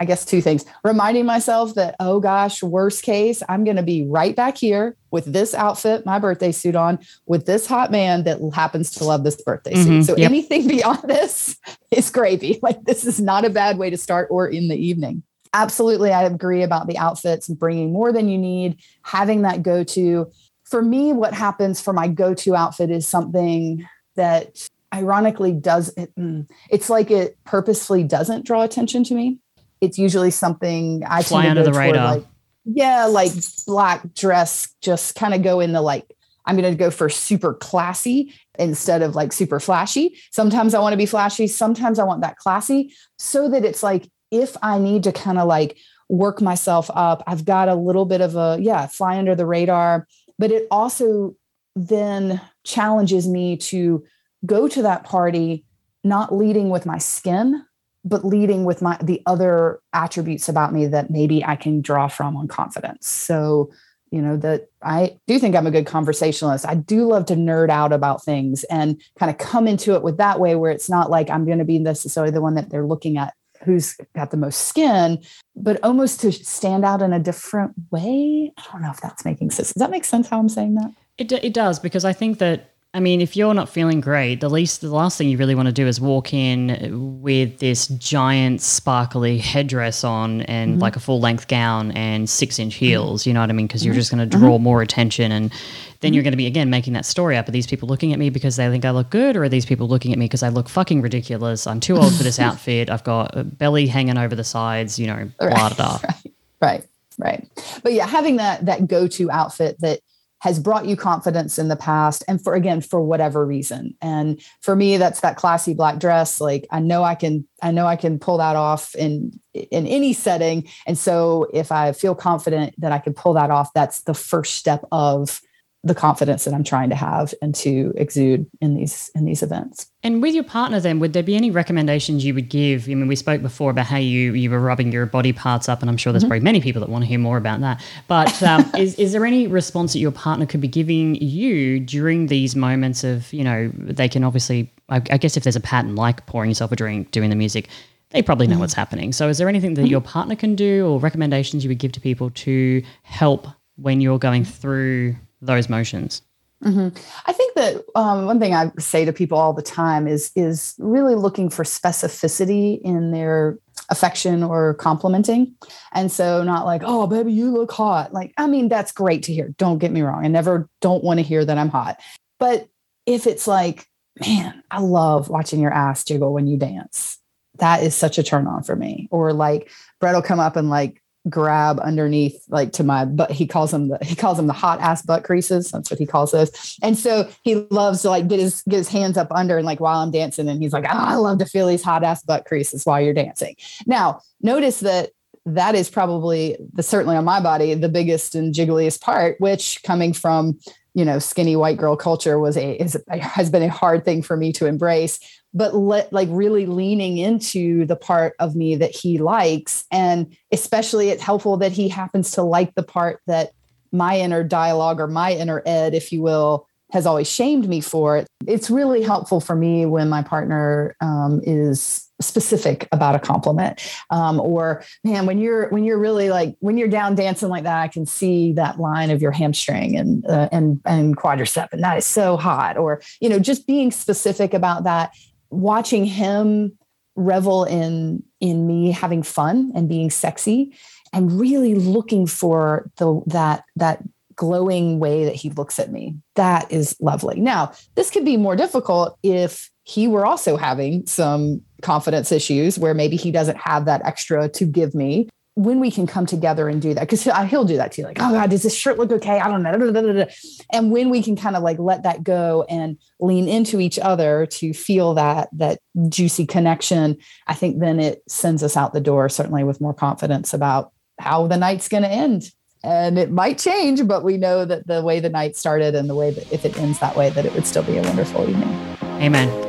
I guess two things reminding myself that, oh gosh, worst case, I'm going to be right back here with this outfit, my birthday suit on, with this hot man that happens to love this birthday mm-hmm, suit. So yep. anything beyond this is gravy. Like this is not a bad way to start or in the evening. Absolutely. I agree about the outfits and bringing more than you need, having that go to. For me, what happens for my go to outfit is something that ironically does it, mm, it's like it purposefully doesn't draw attention to me it's usually something I fly under the radar. Like, yeah, like black dress, just kind of go in the like, I'm going to go for super classy instead of like super flashy. Sometimes I want to be flashy. Sometimes I want that classy so that it's like, if I need to kind of like work myself up, I've got a little bit of a, yeah, fly under the radar. But it also then challenges me to go to that party not leading with my skin but leading with my the other attributes about me that maybe I can draw from on confidence. So, you know, that I do think I'm a good conversationalist. I do love to nerd out about things and kind of come into it with that way where it's not like I'm going to be necessarily the one that they're looking at who's got the most skin, but almost to stand out in a different way. I don't know if that's making sense. Does that make sense how I'm saying that? It, it does, because I think that I mean, if you're not feeling great, the least, the last thing you really want to do is walk in with this giant sparkly headdress on and mm-hmm. like a full length gown and six inch mm-hmm. heels. Mm-hmm. You know what I mean? Because mm-hmm. you're just going to draw mm-hmm. more attention, and then you're mm-hmm. going to be again making that story up. Are these people looking at me because they think I look good, or are these people looking at me because I look fucking ridiculous? I'm too old for this outfit. I've got a belly hanging over the sides. You know, blah blah. Right, right, right. But yeah, having that that go to outfit that has brought you confidence in the past and for again for whatever reason. And for me that's that classy black dress. Like i know i can i know i can pull that off in in any setting. And so if i feel confident that i can pull that off that's the first step of the confidence that I'm trying to have and to exude in these in these events. And with your partner, then, would there be any recommendations you would give? I mean, we spoke before about how you you were rubbing your body parts up, and I'm sure there's mm-hmm. probably many people that want to hear more about that. But um, is is there any response that your partner could be giving you during these moments of you know they can obviously I, I guess if there's a pattern like pouring yourself a drink, doing the music, they probably know mm-hmm. what's happening. So, is there anything that mm-hmm. your partner can do or recommendations you would give to people to help when you're going through those motions? Mm-hmm. I think that um, one thing I say to people all the time is is really looking for specificity in their affection or complimenting, and so not like, "Oh, baby, you look hot." Like, I mean, that's great to hear. Don't get me wrong. I never don't want to hear that I'm hot, but if it's like, "Man, I love watching your ass jiggle when you dance," that is such a turn on for me. Or like, Brett will come up and like grab underneath like to my but he calls them the he calls them the hot ass butt creases. That's what he calls those and so he loves to like get his get his hands up under and like while i'm dancing. And he's like oh, i love to feel these hot ass butt creases while you're dancing. Now notice that that is probably the certainly on my body the biggest and jiggliest part which coming from you know skinny white girl culture was a is has been a hard thing for me to embrace but let like really leaning into the part of me that he likes. And especially it's helpful that he happens to like the part that my inner dialogue or my inner ed if you will has always shamed me for. It it's really helpful for me when my partner um, is specific about a compliment. Um, or man when you're when you're really like when you're down dancing like that i can see that line of your hamstring and uh, and and quadricep and that is so hot. Or you know just being specific about that watching him revel in in me having fun and being sexy and really looking for the that that glowing way that he looks at me. That is lovely. Now this could be more difficult if he were also having some confidence issues where maybe he doesn't have that extra to give me when we can come together and do that, because he'll do that to you, like, oh God, does this shirt look okay? I don't know. And when we can kind of like let that go and lean into each other to feel that that juicy connection, I think then it sends us out the door, certainly with more confidence about how the night's going to end. And it might change, but we know that the way the night started and the way that if it ends that way, that it would still be a wonderful evening. Amen.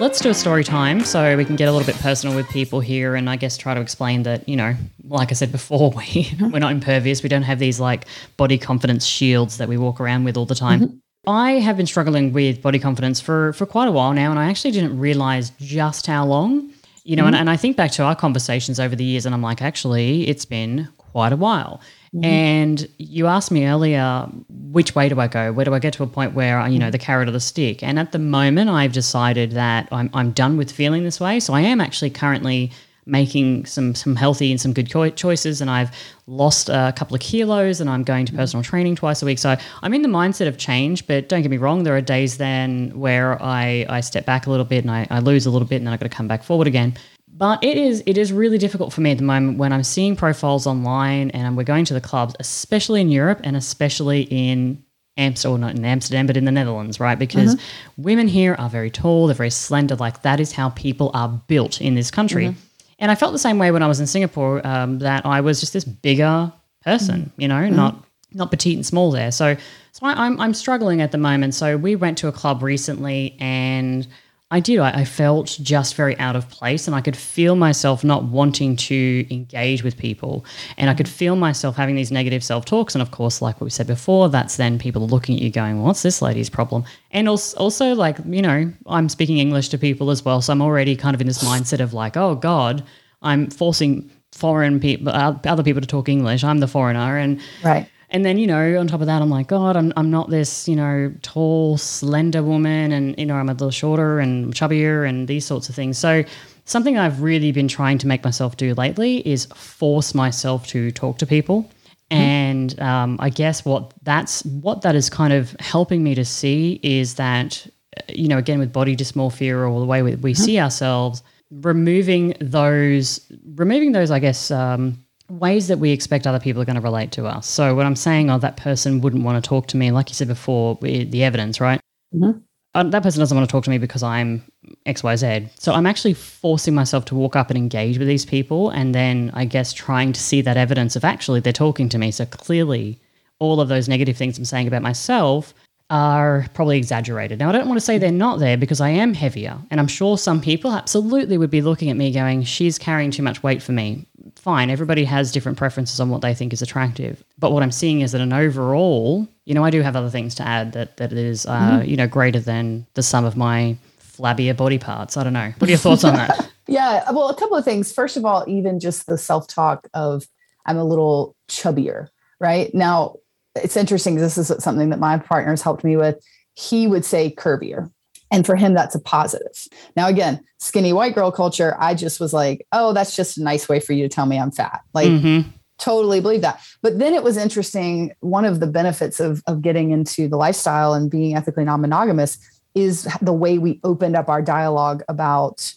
Let's do a story time so we can get a little bit personal with people here and I guess try to explain that, you know, like I said before, we, we're not impervious. We don't have these like body confidence shields that we walk around with all the time. Mm-hmm. I have been struggling with body confidence for, for quite a while now, and I actually didn't realize just how long. You know, mm-hmm. and, and I think back to our conversations over the years, and I'm like, actually, it's been quite a while. Mm-hmm. And you asked me earlier, which way do I go? Where do I get to a point where, you know, mm-hmm. the carrot or the stick? And at the moment, I've decided that I'm, I'm done with feeling this way. So I am actually currently making some some healthy and some good choices and I've lost a couple of kilos and I'm going to mm-hmm. personal training twice a week so I'm in the mindset of change but don't get me wrong there are days then where I I step back a little bit and I, I lose a little bit and then I've got to come back forward again but it is it is really difficult for me at the moment when I'm seeing profiles online and we're going to the clubs, especially in Europe and especially in Amsterdam, not in Amsterdam, but in the Netherlands, right? Because mm-hmm. women here are very tall, they're very slender. Like that is how people are built in this country. Mm-hmm. And I felt the same way when I was in Singapore, um, that I was just this bigger person, mm-hmm. you know, mm-hmm. not not petite and small there. So so I, I'm I'm struggling at the moment. So we went to a club recently and I did. I, I, felt just very out of place, and I could feel myself not wanting to engage with people. And I could feel myself having these negative self talks. And of course, like what we said before, that's then people looking at you going, What's this lady's problem? And also, also, like, you know, I'm speaking English to people as well. So I'm already kind of in this mindset of like, Oh God, I'm forcing foreign people, uh, other people to talk English. I'm the foreigner. And, right and then, you know, on top of that, I'm like, God, I'm, I'm not this, you know, tall, slender woman. And, you know, I'm a little shorter and chubbier and these sorts of things. So, something I've really been trying to make myself do lately is force myself to talk to people. Mm-hmm. And um, I guess what that's what that is kind of helping me to see is that, you know, again with body dysmorphia or the way we, we mm-hmm. see ourselves, removing those, removing those, I guess, um, ways that we expect other people are going to relate to us. So when I'm saying, oh, that person wouldn't want to talk to me, like you said before, the evidence, right? Mm-hmm. uh, that person doesn't want to talk to me because I'm XYZ. So I'm actually forcing myself to walk up and engage with these people. And then I guess trying to see that evidence of actually they're talking to me. So clearly, all of those negative things I'm saying about myself are probably exaggerated. Now, I don't want to say they're not there because I am heavier. And I'm sure some people absolutely would be looking at me going, she's carrying too much weight for me. Fine, everybody has different preferences on what they think is attractive. But what I'm seeing is that an overall, you know, I do have other things to add that, that is, uh, mm-hmm. you know, greater than the sum of my flabbier body parts. I don't know. What are your thoughts on that? yeah, well, a couple of things. First of all, even just the self talk of I'm a little chubbier, right? Now, it's interesting. This is something that my partner has helped me with. He would say curvier. And for him, that's a positive. Now, again, skinny white girl culture, I just was like, oh, that's just a nice way for you to tell me I'm fat. Like, mm-hmm. totally believe that. But then it was interesting. One of the benefits of, of getting into the lifestyle and being ethically non monogamous is the way we opened up our dialogue about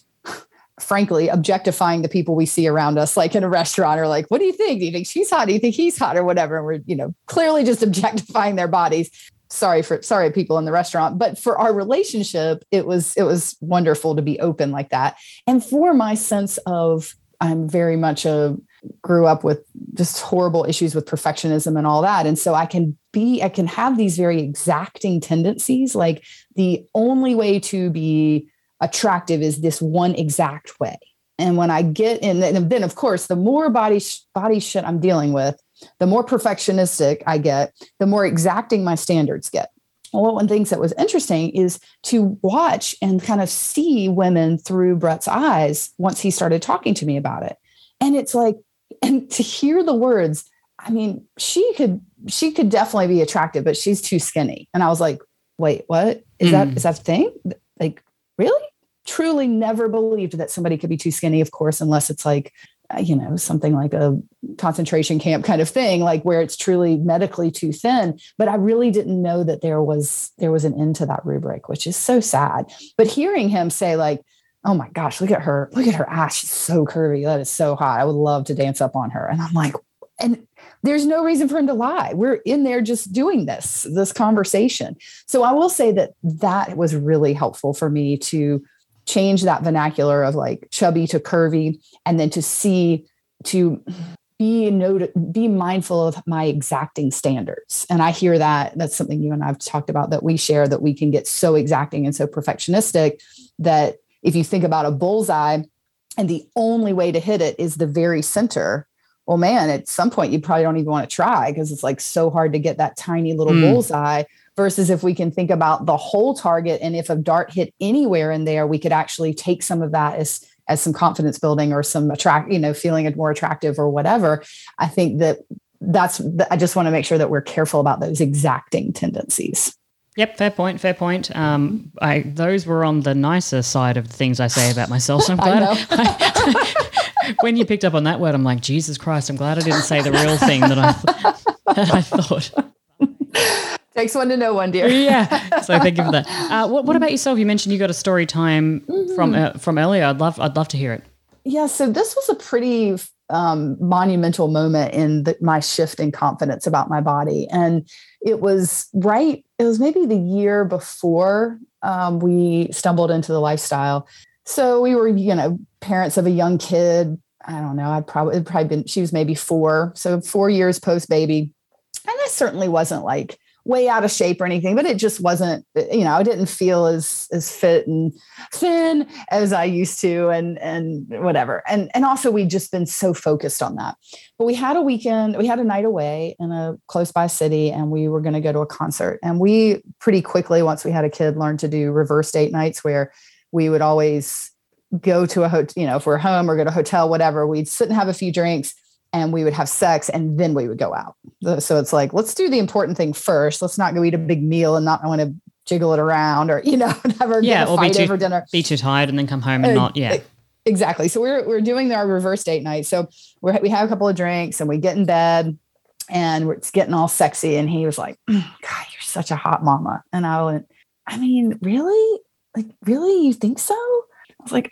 frankly objectifying the people we see around us like in a restaurant or like what do you think? Do you think she's hot? Do you think he's hot? or whatever. And we're you know clearly just objectifying their bodies. Sorry for sorry people in the restaurant. But for our relationship it was it was wonderful to be open like that. And for my sense of i'm very much a grew up with just horrible issues with perfectionism and all that. And so i can be i can have these very exacting tendencies. Like the only way to be attractive is this one exact way. And when I get in, and then of course, the more body body shit I'm dealing with, the more perfectionistic I get, the more exacting my standards get. Well, one of the things that was interesting is to watch and kind of see women through Brett's eyes once he started talking to me about it. And it's like, and to hear the words, I mean, she could she could definitely be attractive, but she's too skinny. And I was like, wait, what is mm. that? Is that a thing? Like, really? Truly never believed that somebody could be too skinny, of course, unless it's like, uh, you know, something like a concentration camp kind of thing, like where it's truly medically too thin. But I really didn't know that there was there was an end to that rubric, which is so sad. But hearing him say, like, oh my gosh, look at her, look at her ass. She's so curvy. That is so hot. I would love to dance up on her. And I'm like, and there's no reason for him to lie. We're in there just doing this, this conversation. So I will say that that was really helpful for me to change that vernacular of like chubby to curvy and then to see to be note be mindful of my exacting standards and i hear that that's something you and i've talked about that we share that we can get so exacting and so perfectionistic that if you think about a bullseye and the only way to hit it is the very center well man at some point you probably don't even want to try because it's like so hard to get that tiny little mm. bullseye versus if we can think about the whole target and if a dart hit anywhere in there we could actually take some of that as as some confidence building or some attract you know feeling it more attractive or whatever i think that that's i just want to make sure that we're careful about those exacting tendencies Yep, fair point. Fair point. Um, I those were on the nicer side of the things I say about myself. So I'm glad. I, when you picked up on that word, I'm like, Jesus Christ! I'm glad I didn't say the real thing that I that I thought. Takes one to know one, dear. yeah. So thank you for that. Uh, what, what, about yourself? You mentioned you got a story time mm-hmm. from uh, from earlier. I'd love I'd love to hear it. Yeah. So this was a pretty um, monumental moment in the, my shift in confidence about my body, and it was right. It was maybe the year before um, we stumbled into the lifestyle. So we were, you know, parents of a young kid. I don't know. I'd probably it'd probably been she was maybe four, so four years post baby, and I certainly wasn't like way out of shape or anything, but it just wasn't, you know, I didn't feel as as fit and thin as I used to and and whatever. And and also we'd just been so focused on that. But we had a weekend, we had a night away in a close by city and we were going to go to a concert. And we pretty quickly, once we had a kid, learned to do reverse date nights where we would always go to a hotel, you know, if we're home or go to a hotel, whatever, we'd sit and have a few drinks and we would have sex and then we would go out. So it's like, let's do the important thing first. Let's not go eat a big meal and not want to jiggle it around or, you know, never yeah, or fight be too, over dinner. Be too tired and then come home and uh, not, yeah. Exactly. So we're, we're doing our reverse date night. So we're, we have a couple of drinks and we get in bed and it's getting all sexy. And he was like, mm, God, you're such a hot mama. And I went, I mean, really? Like, really? You think so? I was like,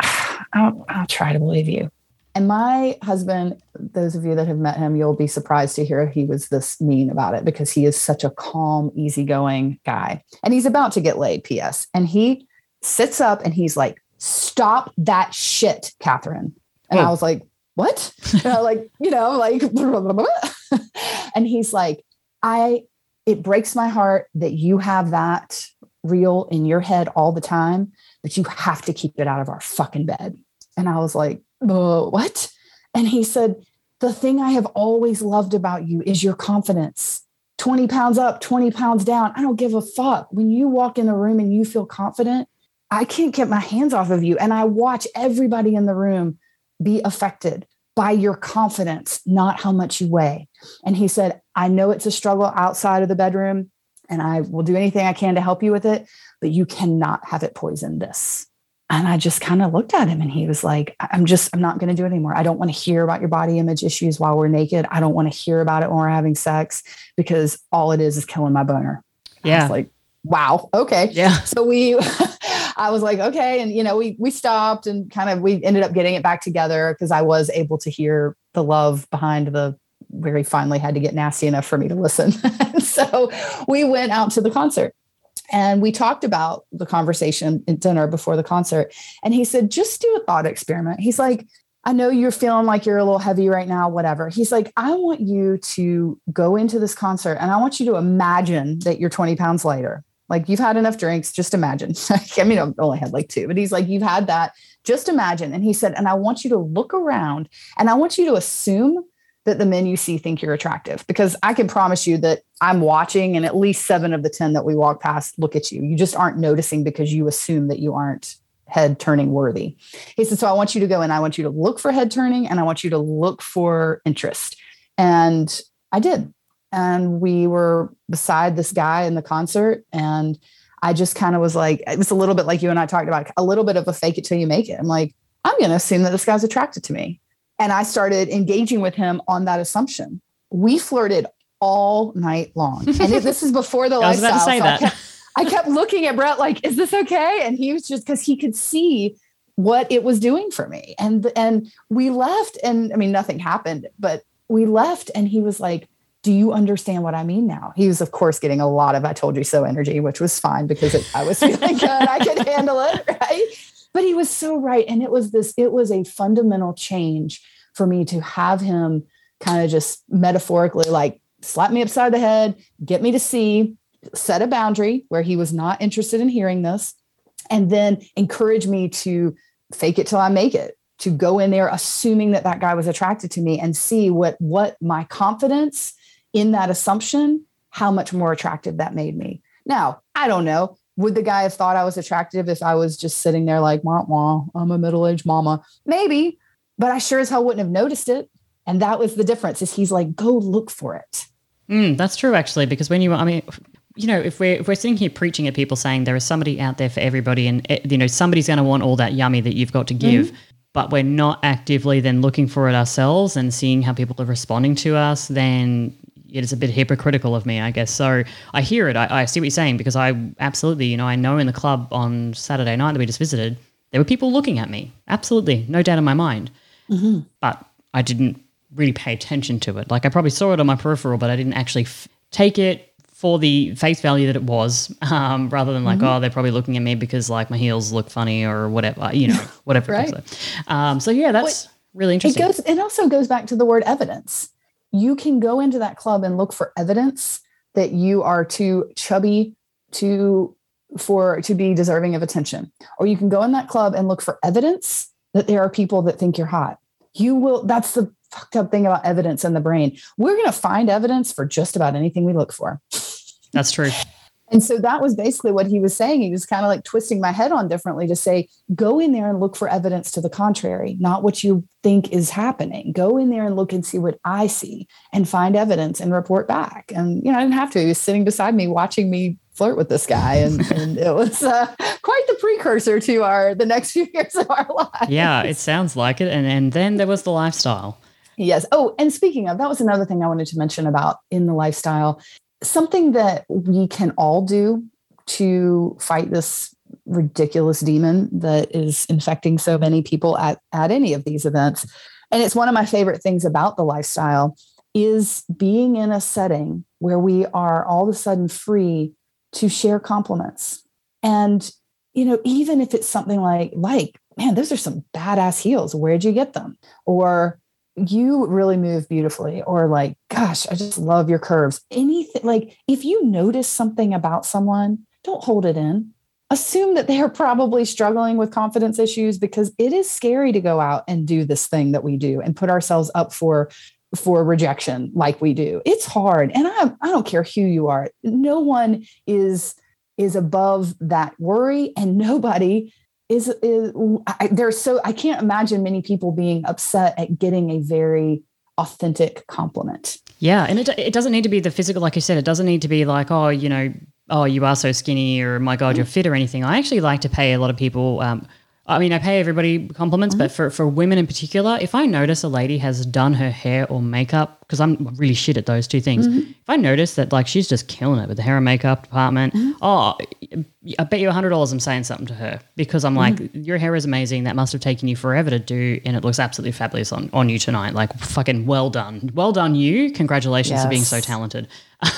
I'll, I'll try to believe you And my husband, those of you that have met him, you'll be surprised to hear he was this mean about it because he is such a calm, easygoing guy. And he's about to get laid, P.S. And he sits up and he's like, Stop that shit, Catherine. And oh. I was like, What? like, you know, like, and he's like, I, it breaks my heart that you have that reel in your head all the time, but you have to keep it out of our fucking bed. And I was like, what? And he said, the thing I have always loved about you is your confidence. 20 pounds up, 20 pounds down. I don't give a fuck. When you walk in the room and you feel confident, I can't get my hands off of you. And I watch everybody in the room be affected by your confidence, not how much you weigh. And he said, I know it's a struggle outside of the bedroom, and I will do anything I can to help you with it, but you cannot have it poison this. And I just kind of looked at him and he was like, I'm just, I'm not going to do it anymore. I don't want to hear about your body image issues while we're naked. I don't want to hear about it when we're having sex because all it is is killing my boner. Yeah. It's like, wow. Okay. Yeah. So we, I was like, okay. And, you know, we, we stopped and kind of, we ended up getting it back together because I was able to hear the love behind the, where he finally had to get nasty enough for me to listen. so we went out to the concert and we talked about the conversation at dinner before the concert. And he said, just do a thought experiment. He's like, I know you're feeling like you're a little heavy right now, whatever. He's like, I want you to go into this concert and I want you to imagine that you're 20 pounds lighter. Like you've had enough drinks, just imagine. I mean, I've only had like two, but he's like, you've had that, just imagine. And he said, and I want you to look around and I want you to assume that the men you see think you're attractive because I can promise you that I'm watching and at least seven of the 10 that we walk past look at you. You just aren't noticing because you assume that you aren't head turning worthy. He said, So I want you to go and I want you to look for head turning and I want you to look for interest. And I did. And we were beside this guy in the concert. And I just kind of was like, it was a little bit like you and I talked about, a little bit of a fake it till you make it. I'm like, I'm going to assume that this guy's attracted to me. And I started engaging with him on that assumption. We flirted all night long. And this is before the I lifestyle. Was about to say so that. I, kept, I kept looking at Brett like, is this okay? And he was just because he could see what it was doing for me. And and we left and I mean nothing happened, but we left and he was like, do you understand what I mean now? He was, of course, getting a lot of I told you so energy, which was fine because it, I was feeling good. I could handle it. Right. But he was so right. And it was this, it was a fundamental change for me to have him kind of just metaphorically like slap me upside the head, get me to see, set a boundary where he was not interested in hearing this, and then encourage me to fake it till I make it, to go in there assuming that that guy was attracted to me and see what what my confidence in that assumption, how much more attractive that made me. Now, I don't know. Would the guy have thought I was attractive if I was just sitting there like, wah, wah, I'm a middle-aged mama? Maybe, but I sure as hell wouldn't have noticed it. And that was the difference is he's like, go look for it. Mm, that's true, actually, because when you, I mean, you know, if we're if we're sitting here preaching at people saying there is somebody out there for everybody, and eh, you know somebody's going to want all that yummy that you've got to give, mm-hmm. but we're not actively then looking for it ourselves and seeing how people are responding to us, then it is a bit hypocritical of me, I guess. So I hear it. I, I see what you're saying because I absolutely, you know, I know in the club on Saturday night that we just visited, there were people looking at me. Absolutely, no doubt in my mind. Mm-hmm. But I didn't really pay attention to it. Like I probably saw it on my peripheral, but I didn't actually f- take it for the face value that it was, um, rather than like, mm-hmm. oh, they're probably looking at me because like my heels look funny or whatever, you know, whatever. right. Um, so yeah, that's well, really interesting. It goes. It also goes back to the word evidence. You can go into that club and look for evidence that you are too chubby to for to be deserving of attention, or you can go in that club and look for evidence that there are people that think you're hot. You will, that's the fucked up thing about evidence in the brain. We're going to find evidence for just about anything we look for. That's true. And so that was basically what he was saying. He was kind of like twisting my head on differently to say, go in there and look for evidence to the contrary, not what you think is happening. Go in there and look and see what I see and find evidence and report back. And, you know, I didn't have to. He was sitting beside me watching me flirt with this guy. And, and it was uh, quite the precursor to our, the next few years of our lives. Yeah, it sounds like it. And, and then there was the lifestyle. Yes. Oh, and speaking of, that was another thing I wanted to mention about in the lifestyle something that we can all do to fight this ridiculous demon that is infecting so many people at, at any of these events And it's one of my favorite things about the lifestyle is being in a setting where we are all of a sudden free to share compliments. And, you know, even if it's something like, like, man, those are some badass heels. Where'd you get them? Or you really move beautifully. Or like, gosh, I just love your curves. Anything like if you notice something about someone, don't hold it in. Assume that they are probably struggling with confidence issues because it is scary to go out and do this thing that we do and put ourselves up for for rejection like we do. It's hard. And I, I don't care who you are. No one is is above that worry and nobody is, is I, there's so I can't imagine many people being upset at getting a very authentic compliment. Yeah, and it, it doesn't need to be the physical, like you said. It doesn't need to be like, oh, you know, oh, you are so skinny, or my God, you're fit, or anything. I actually like to pay a lot of people um, I mean, I pay everybody compliments, mm-hmm. but for, for women in particular, if I notice a lady has done her hair or makeup, because I'm really shit at those two things, mm-hmm. if I notice that like she's just killing it with the hair and makeup department, mm-hmm. oh, I bet you a hundred dollars I'm saying something to her because I'm like, mm-hmm. your hair is amazing. That must have taken you forever to do, and it looks absolutely fabulous on, on you tonight. Like, fucking well done, well done, you. Congratulations yes. for being so talented.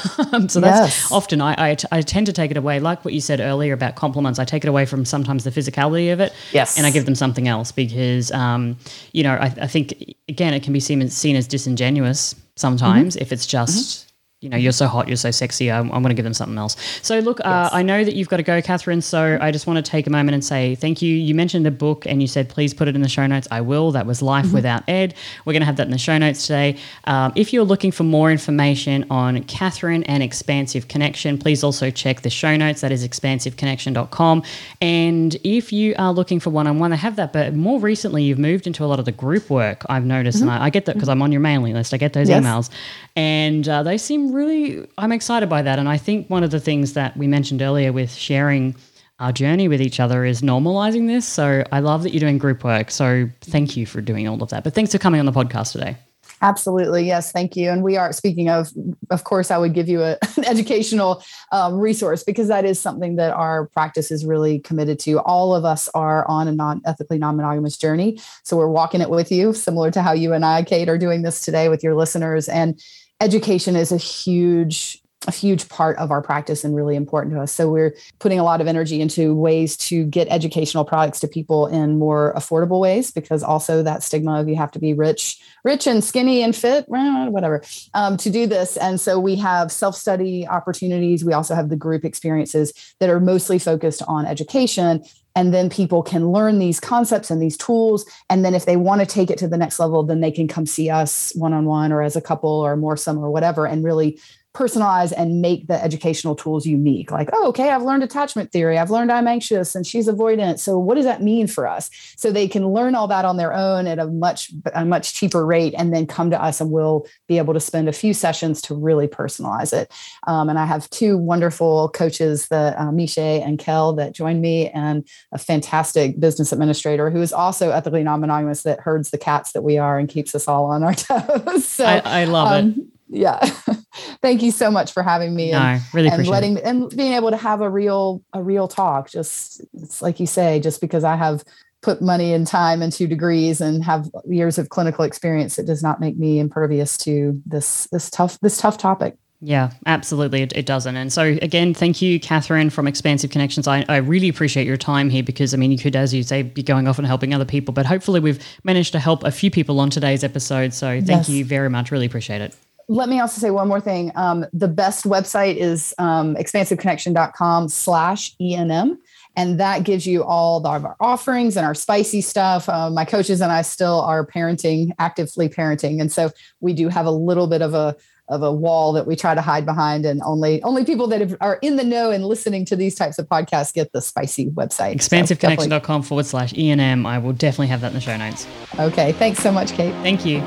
so that's yes. often I, I, I tend to take it away, like what you said earlier about compliments. I take it away from sometimes the physicality of it, yes, and I give them something else because, um, you know, I, I think again it can be seen seen as disingenuous sometimes mm-hmm. if it's just. Mm-hmm you know, you're so hot, you're so sexy. I'm, I'm going to give them something else. So, look, uh, yes. uh, I know that you've got to go, Catherine. So, I just want to take a moment and say thank you. You mentioned a book and you said, please put it in the show notes. I will. That was Life mm-hmm. Without Ed. We're going to have that in the show notes today. Um, if you're looking for more information on Catherine and Expansive Connection, please also check the show notes. That is expansiveconnection.com. And if you are looking for one on one, I have that. But more recently, you've moved into a lot of the group work, I've noticed. Mm-hmm. And I, I, get that because I'm on your mailing list. I get those yes. emails. And uh, they seem really, I'm excited by that. And I think one of the things that we mentioned earlier with sharing our journey with each other is normalizing this. So I love that you're doing group work. So thank you for doing all of that. But thanks for coming on the podcast today. Absolutely. Yes. Thank you. And we are speaking of, of course, I would give you a, an educational um, resource because that is something that our practice is really committed to. All of us are on a non ethically non monogamous journey. So we're walking it with you, similar to how you and I, Cate, are doing this today with your listeners. And education is a huge a huge part of our practice and really important to us. So we're putting a lot of energy into ways to get educational products to people in more affordable ways because also that stigma of you have to be rich, rich and skinny and fit, whatever, um, to do this. And so we have self-study opportunities. We also have the group experiences that are mostly focused on education and then people can learn these concepts and these tools. And then if they want to take it to the next level then they can come see us one on one or as a couple or more some or whatever and really personalize and make the educational tools unique. Like, oh, okay, I've learned attachment theory. I've learned I'm anxious and she's avoidant. So what does that mean for us? So they can learn all that on their own at a much a much cheaper rate, and then come to us, and we'll be able to spend a few sessions to really personalize it. Um, and I have two wonderful coaches, the uh, Miche and Kel, that join me, and a fantastic business administrator who is also ethically non-monogamous that herds the cats that we are and keeps us all on our toes. so I, I love um, it yeah thank you so much for having me no, and, really and letting it. and being able to have a real a real talk just it's like you say just because i have put money and time into degrees and have years of clinical experience it does not make me impervious to this this tough this tough topic yeah, absolutely. It, it, doesn't. And so, again, thank you, Catherine from Expansive Connections. I, I really appreciate your time here because, I mean, you could, as you say, be going off and helping other people, but hopefully we've managed to help a few people on today's episode. So, thank yes. you very much. Really appreciate it let me also say one more thing. Um, the best website is um, expansiveconnection.com slash ENM. And that gives you all the, our offerings and our spicy stuff. Uh, my coaches and I still are parenting, actively parenting. And so we do have a little bit of a, of a wall that we try to hide behind and only only people that have, are in the know and listening to these types of podcasts get the spicy website expansiveconnection.com forward slash enm i will definitely have that in the show notes okay thanks so much Cate thank you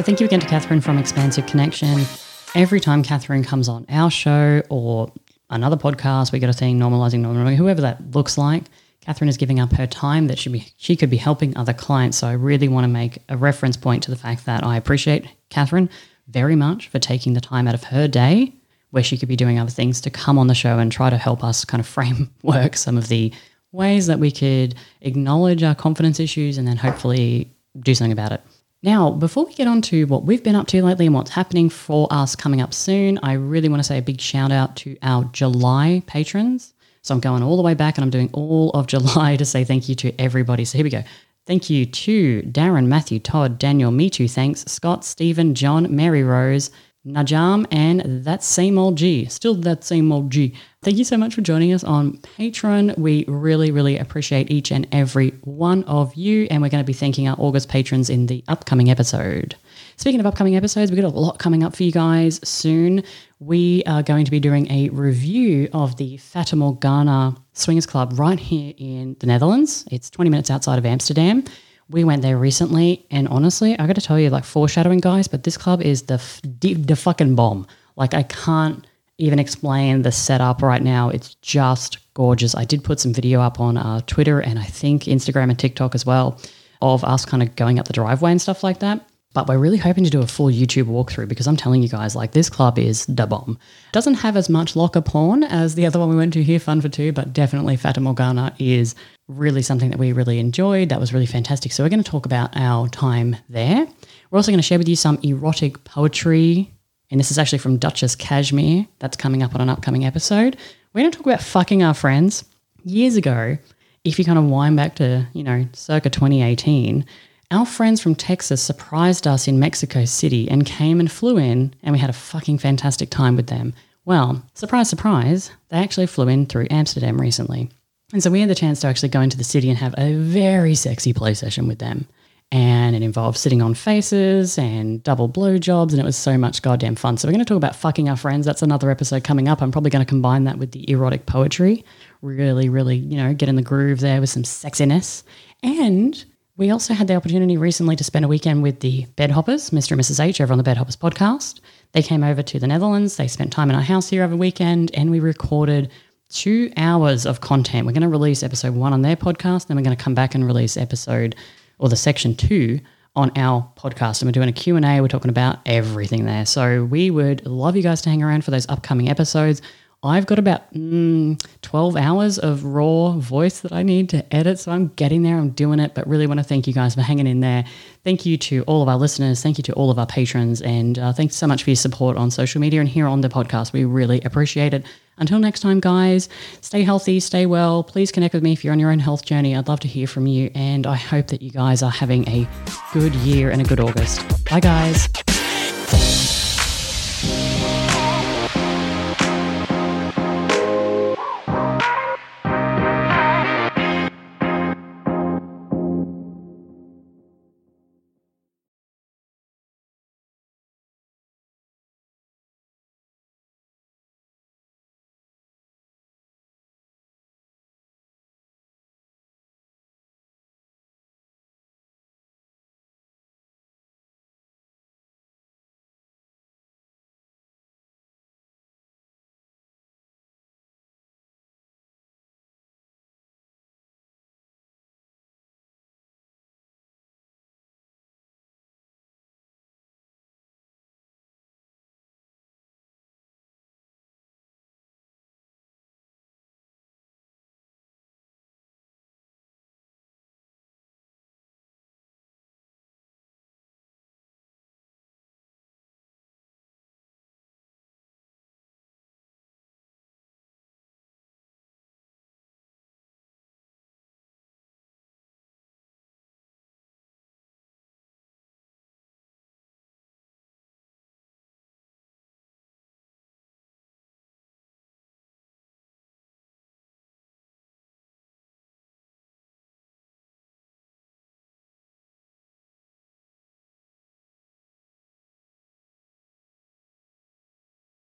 So thank you again to Catherine from Expansive Connection. Every time Catherine comes on our show or another podcast, we get a thing normalizing, normalizing, whoever that looks like. Catherine is giving up her time that she be, she could be helping other clients. So I really want to make a reference point to the fact that I appreciate Catherine very much for taking the time out of her day where she could be doing other things to come on the show and try to help us kind of framework some of the ways that we could acknowledge our confidence issues and then hopefully do something about it. Now, before we get on to what we've been up to lately and what's happening for us coming up soon, I really want to say a big shout out to our July patrons. So I'm going all the way back and I'm doing all of July to say thank you to everybody. So here we go. Thank you to Darren, Matthew, Todd, Daniel, Me Too, thanks, Scott, Stephen, John, Mary Rose, Najam, and that same old G. Still that same old G. Thank you so much for joining us on Patreon. We really, really appreciate each and every one of you, and we're going to be thanking our August patrons in the upcoming episode. Speaking of upcoming episodes, we've got a lot coming up for you guys soon. We are going to be doing a review of the Fata Morgana Swingers Club right here in the Netherlands. It's 20 minutes outside of Amsterdam. We went there recently, and honestly, I got to tell you, like foreshadowing, guys, but this club is the f- the, the fucking bomb. Like I can't even explain the setup right now. It's just gorgeous. I did put some video up on uh, Twitter and I think Instagram and TikTok as well of us kind of going up the driveway and stuff like that. But we're really hoping to do a full YouTube walkthrough because I'm telling you guys, like this club is the bomb. Doesn't have as much locker porn as the other one we went to here, Fun for Two, but definitely Fata Morgana is really something that we really enjoyed. That was really fantastic. So we're going to talk about our time there. We're also going to share with you some erotic poetry. And this is actually from Duchess Cashmere. That's coming up on an upcoming episode. We're going to talk about fucking our friends. Years ago, if you kind of wind back to, you know, circa 2018, our friends from Texas surprised us in Mexico City and came and flew in, and we had a fucking fantastic time with them. Well, surprise, surprise, they actually flew in through Amsterdam recently. And so we had the chance to actually go into the city and have a very sexy play session with them. And it involved sitting on faces and double blowjobs, and it was so much goddamn fun. So we're going to talk about fucking our friends. That's another episode coming up. I'm probably going to combine that with the erotic poetry. Really, really, you know, get in the groove there with some sexiness. And we also had the opportunity recently to spend a weekend with the Bedhoppers, Mr. and Mrs. H, over on the Bedhoppers podcast. They came over to the Netherlands. They spent time in our house here over weekend, and we recorded two hours of content. We're going to release episode one on their podcast, then we're going to come back and release episode or the section two on our podcast and we're doing a q&a we're talking about everything there so we would love you guys to hang around for those upcoming episodes I've got about mm, 12 hours of raw voice that I need to edit. So I'm getting there, I'm doing it, but really want to thank you guys for hanging in there. Thank you to all of our listeners. Thank you to all of our patrons. And uh, thanks so much for your support on social media and here on the podcast. We really appreciate it. Until next time, guys, stay healthy, stay well. Please connect with me if you're on your own health journey. I'd love to hear from you. And I hope that you guys are having a good year and a good August. Bye, guys.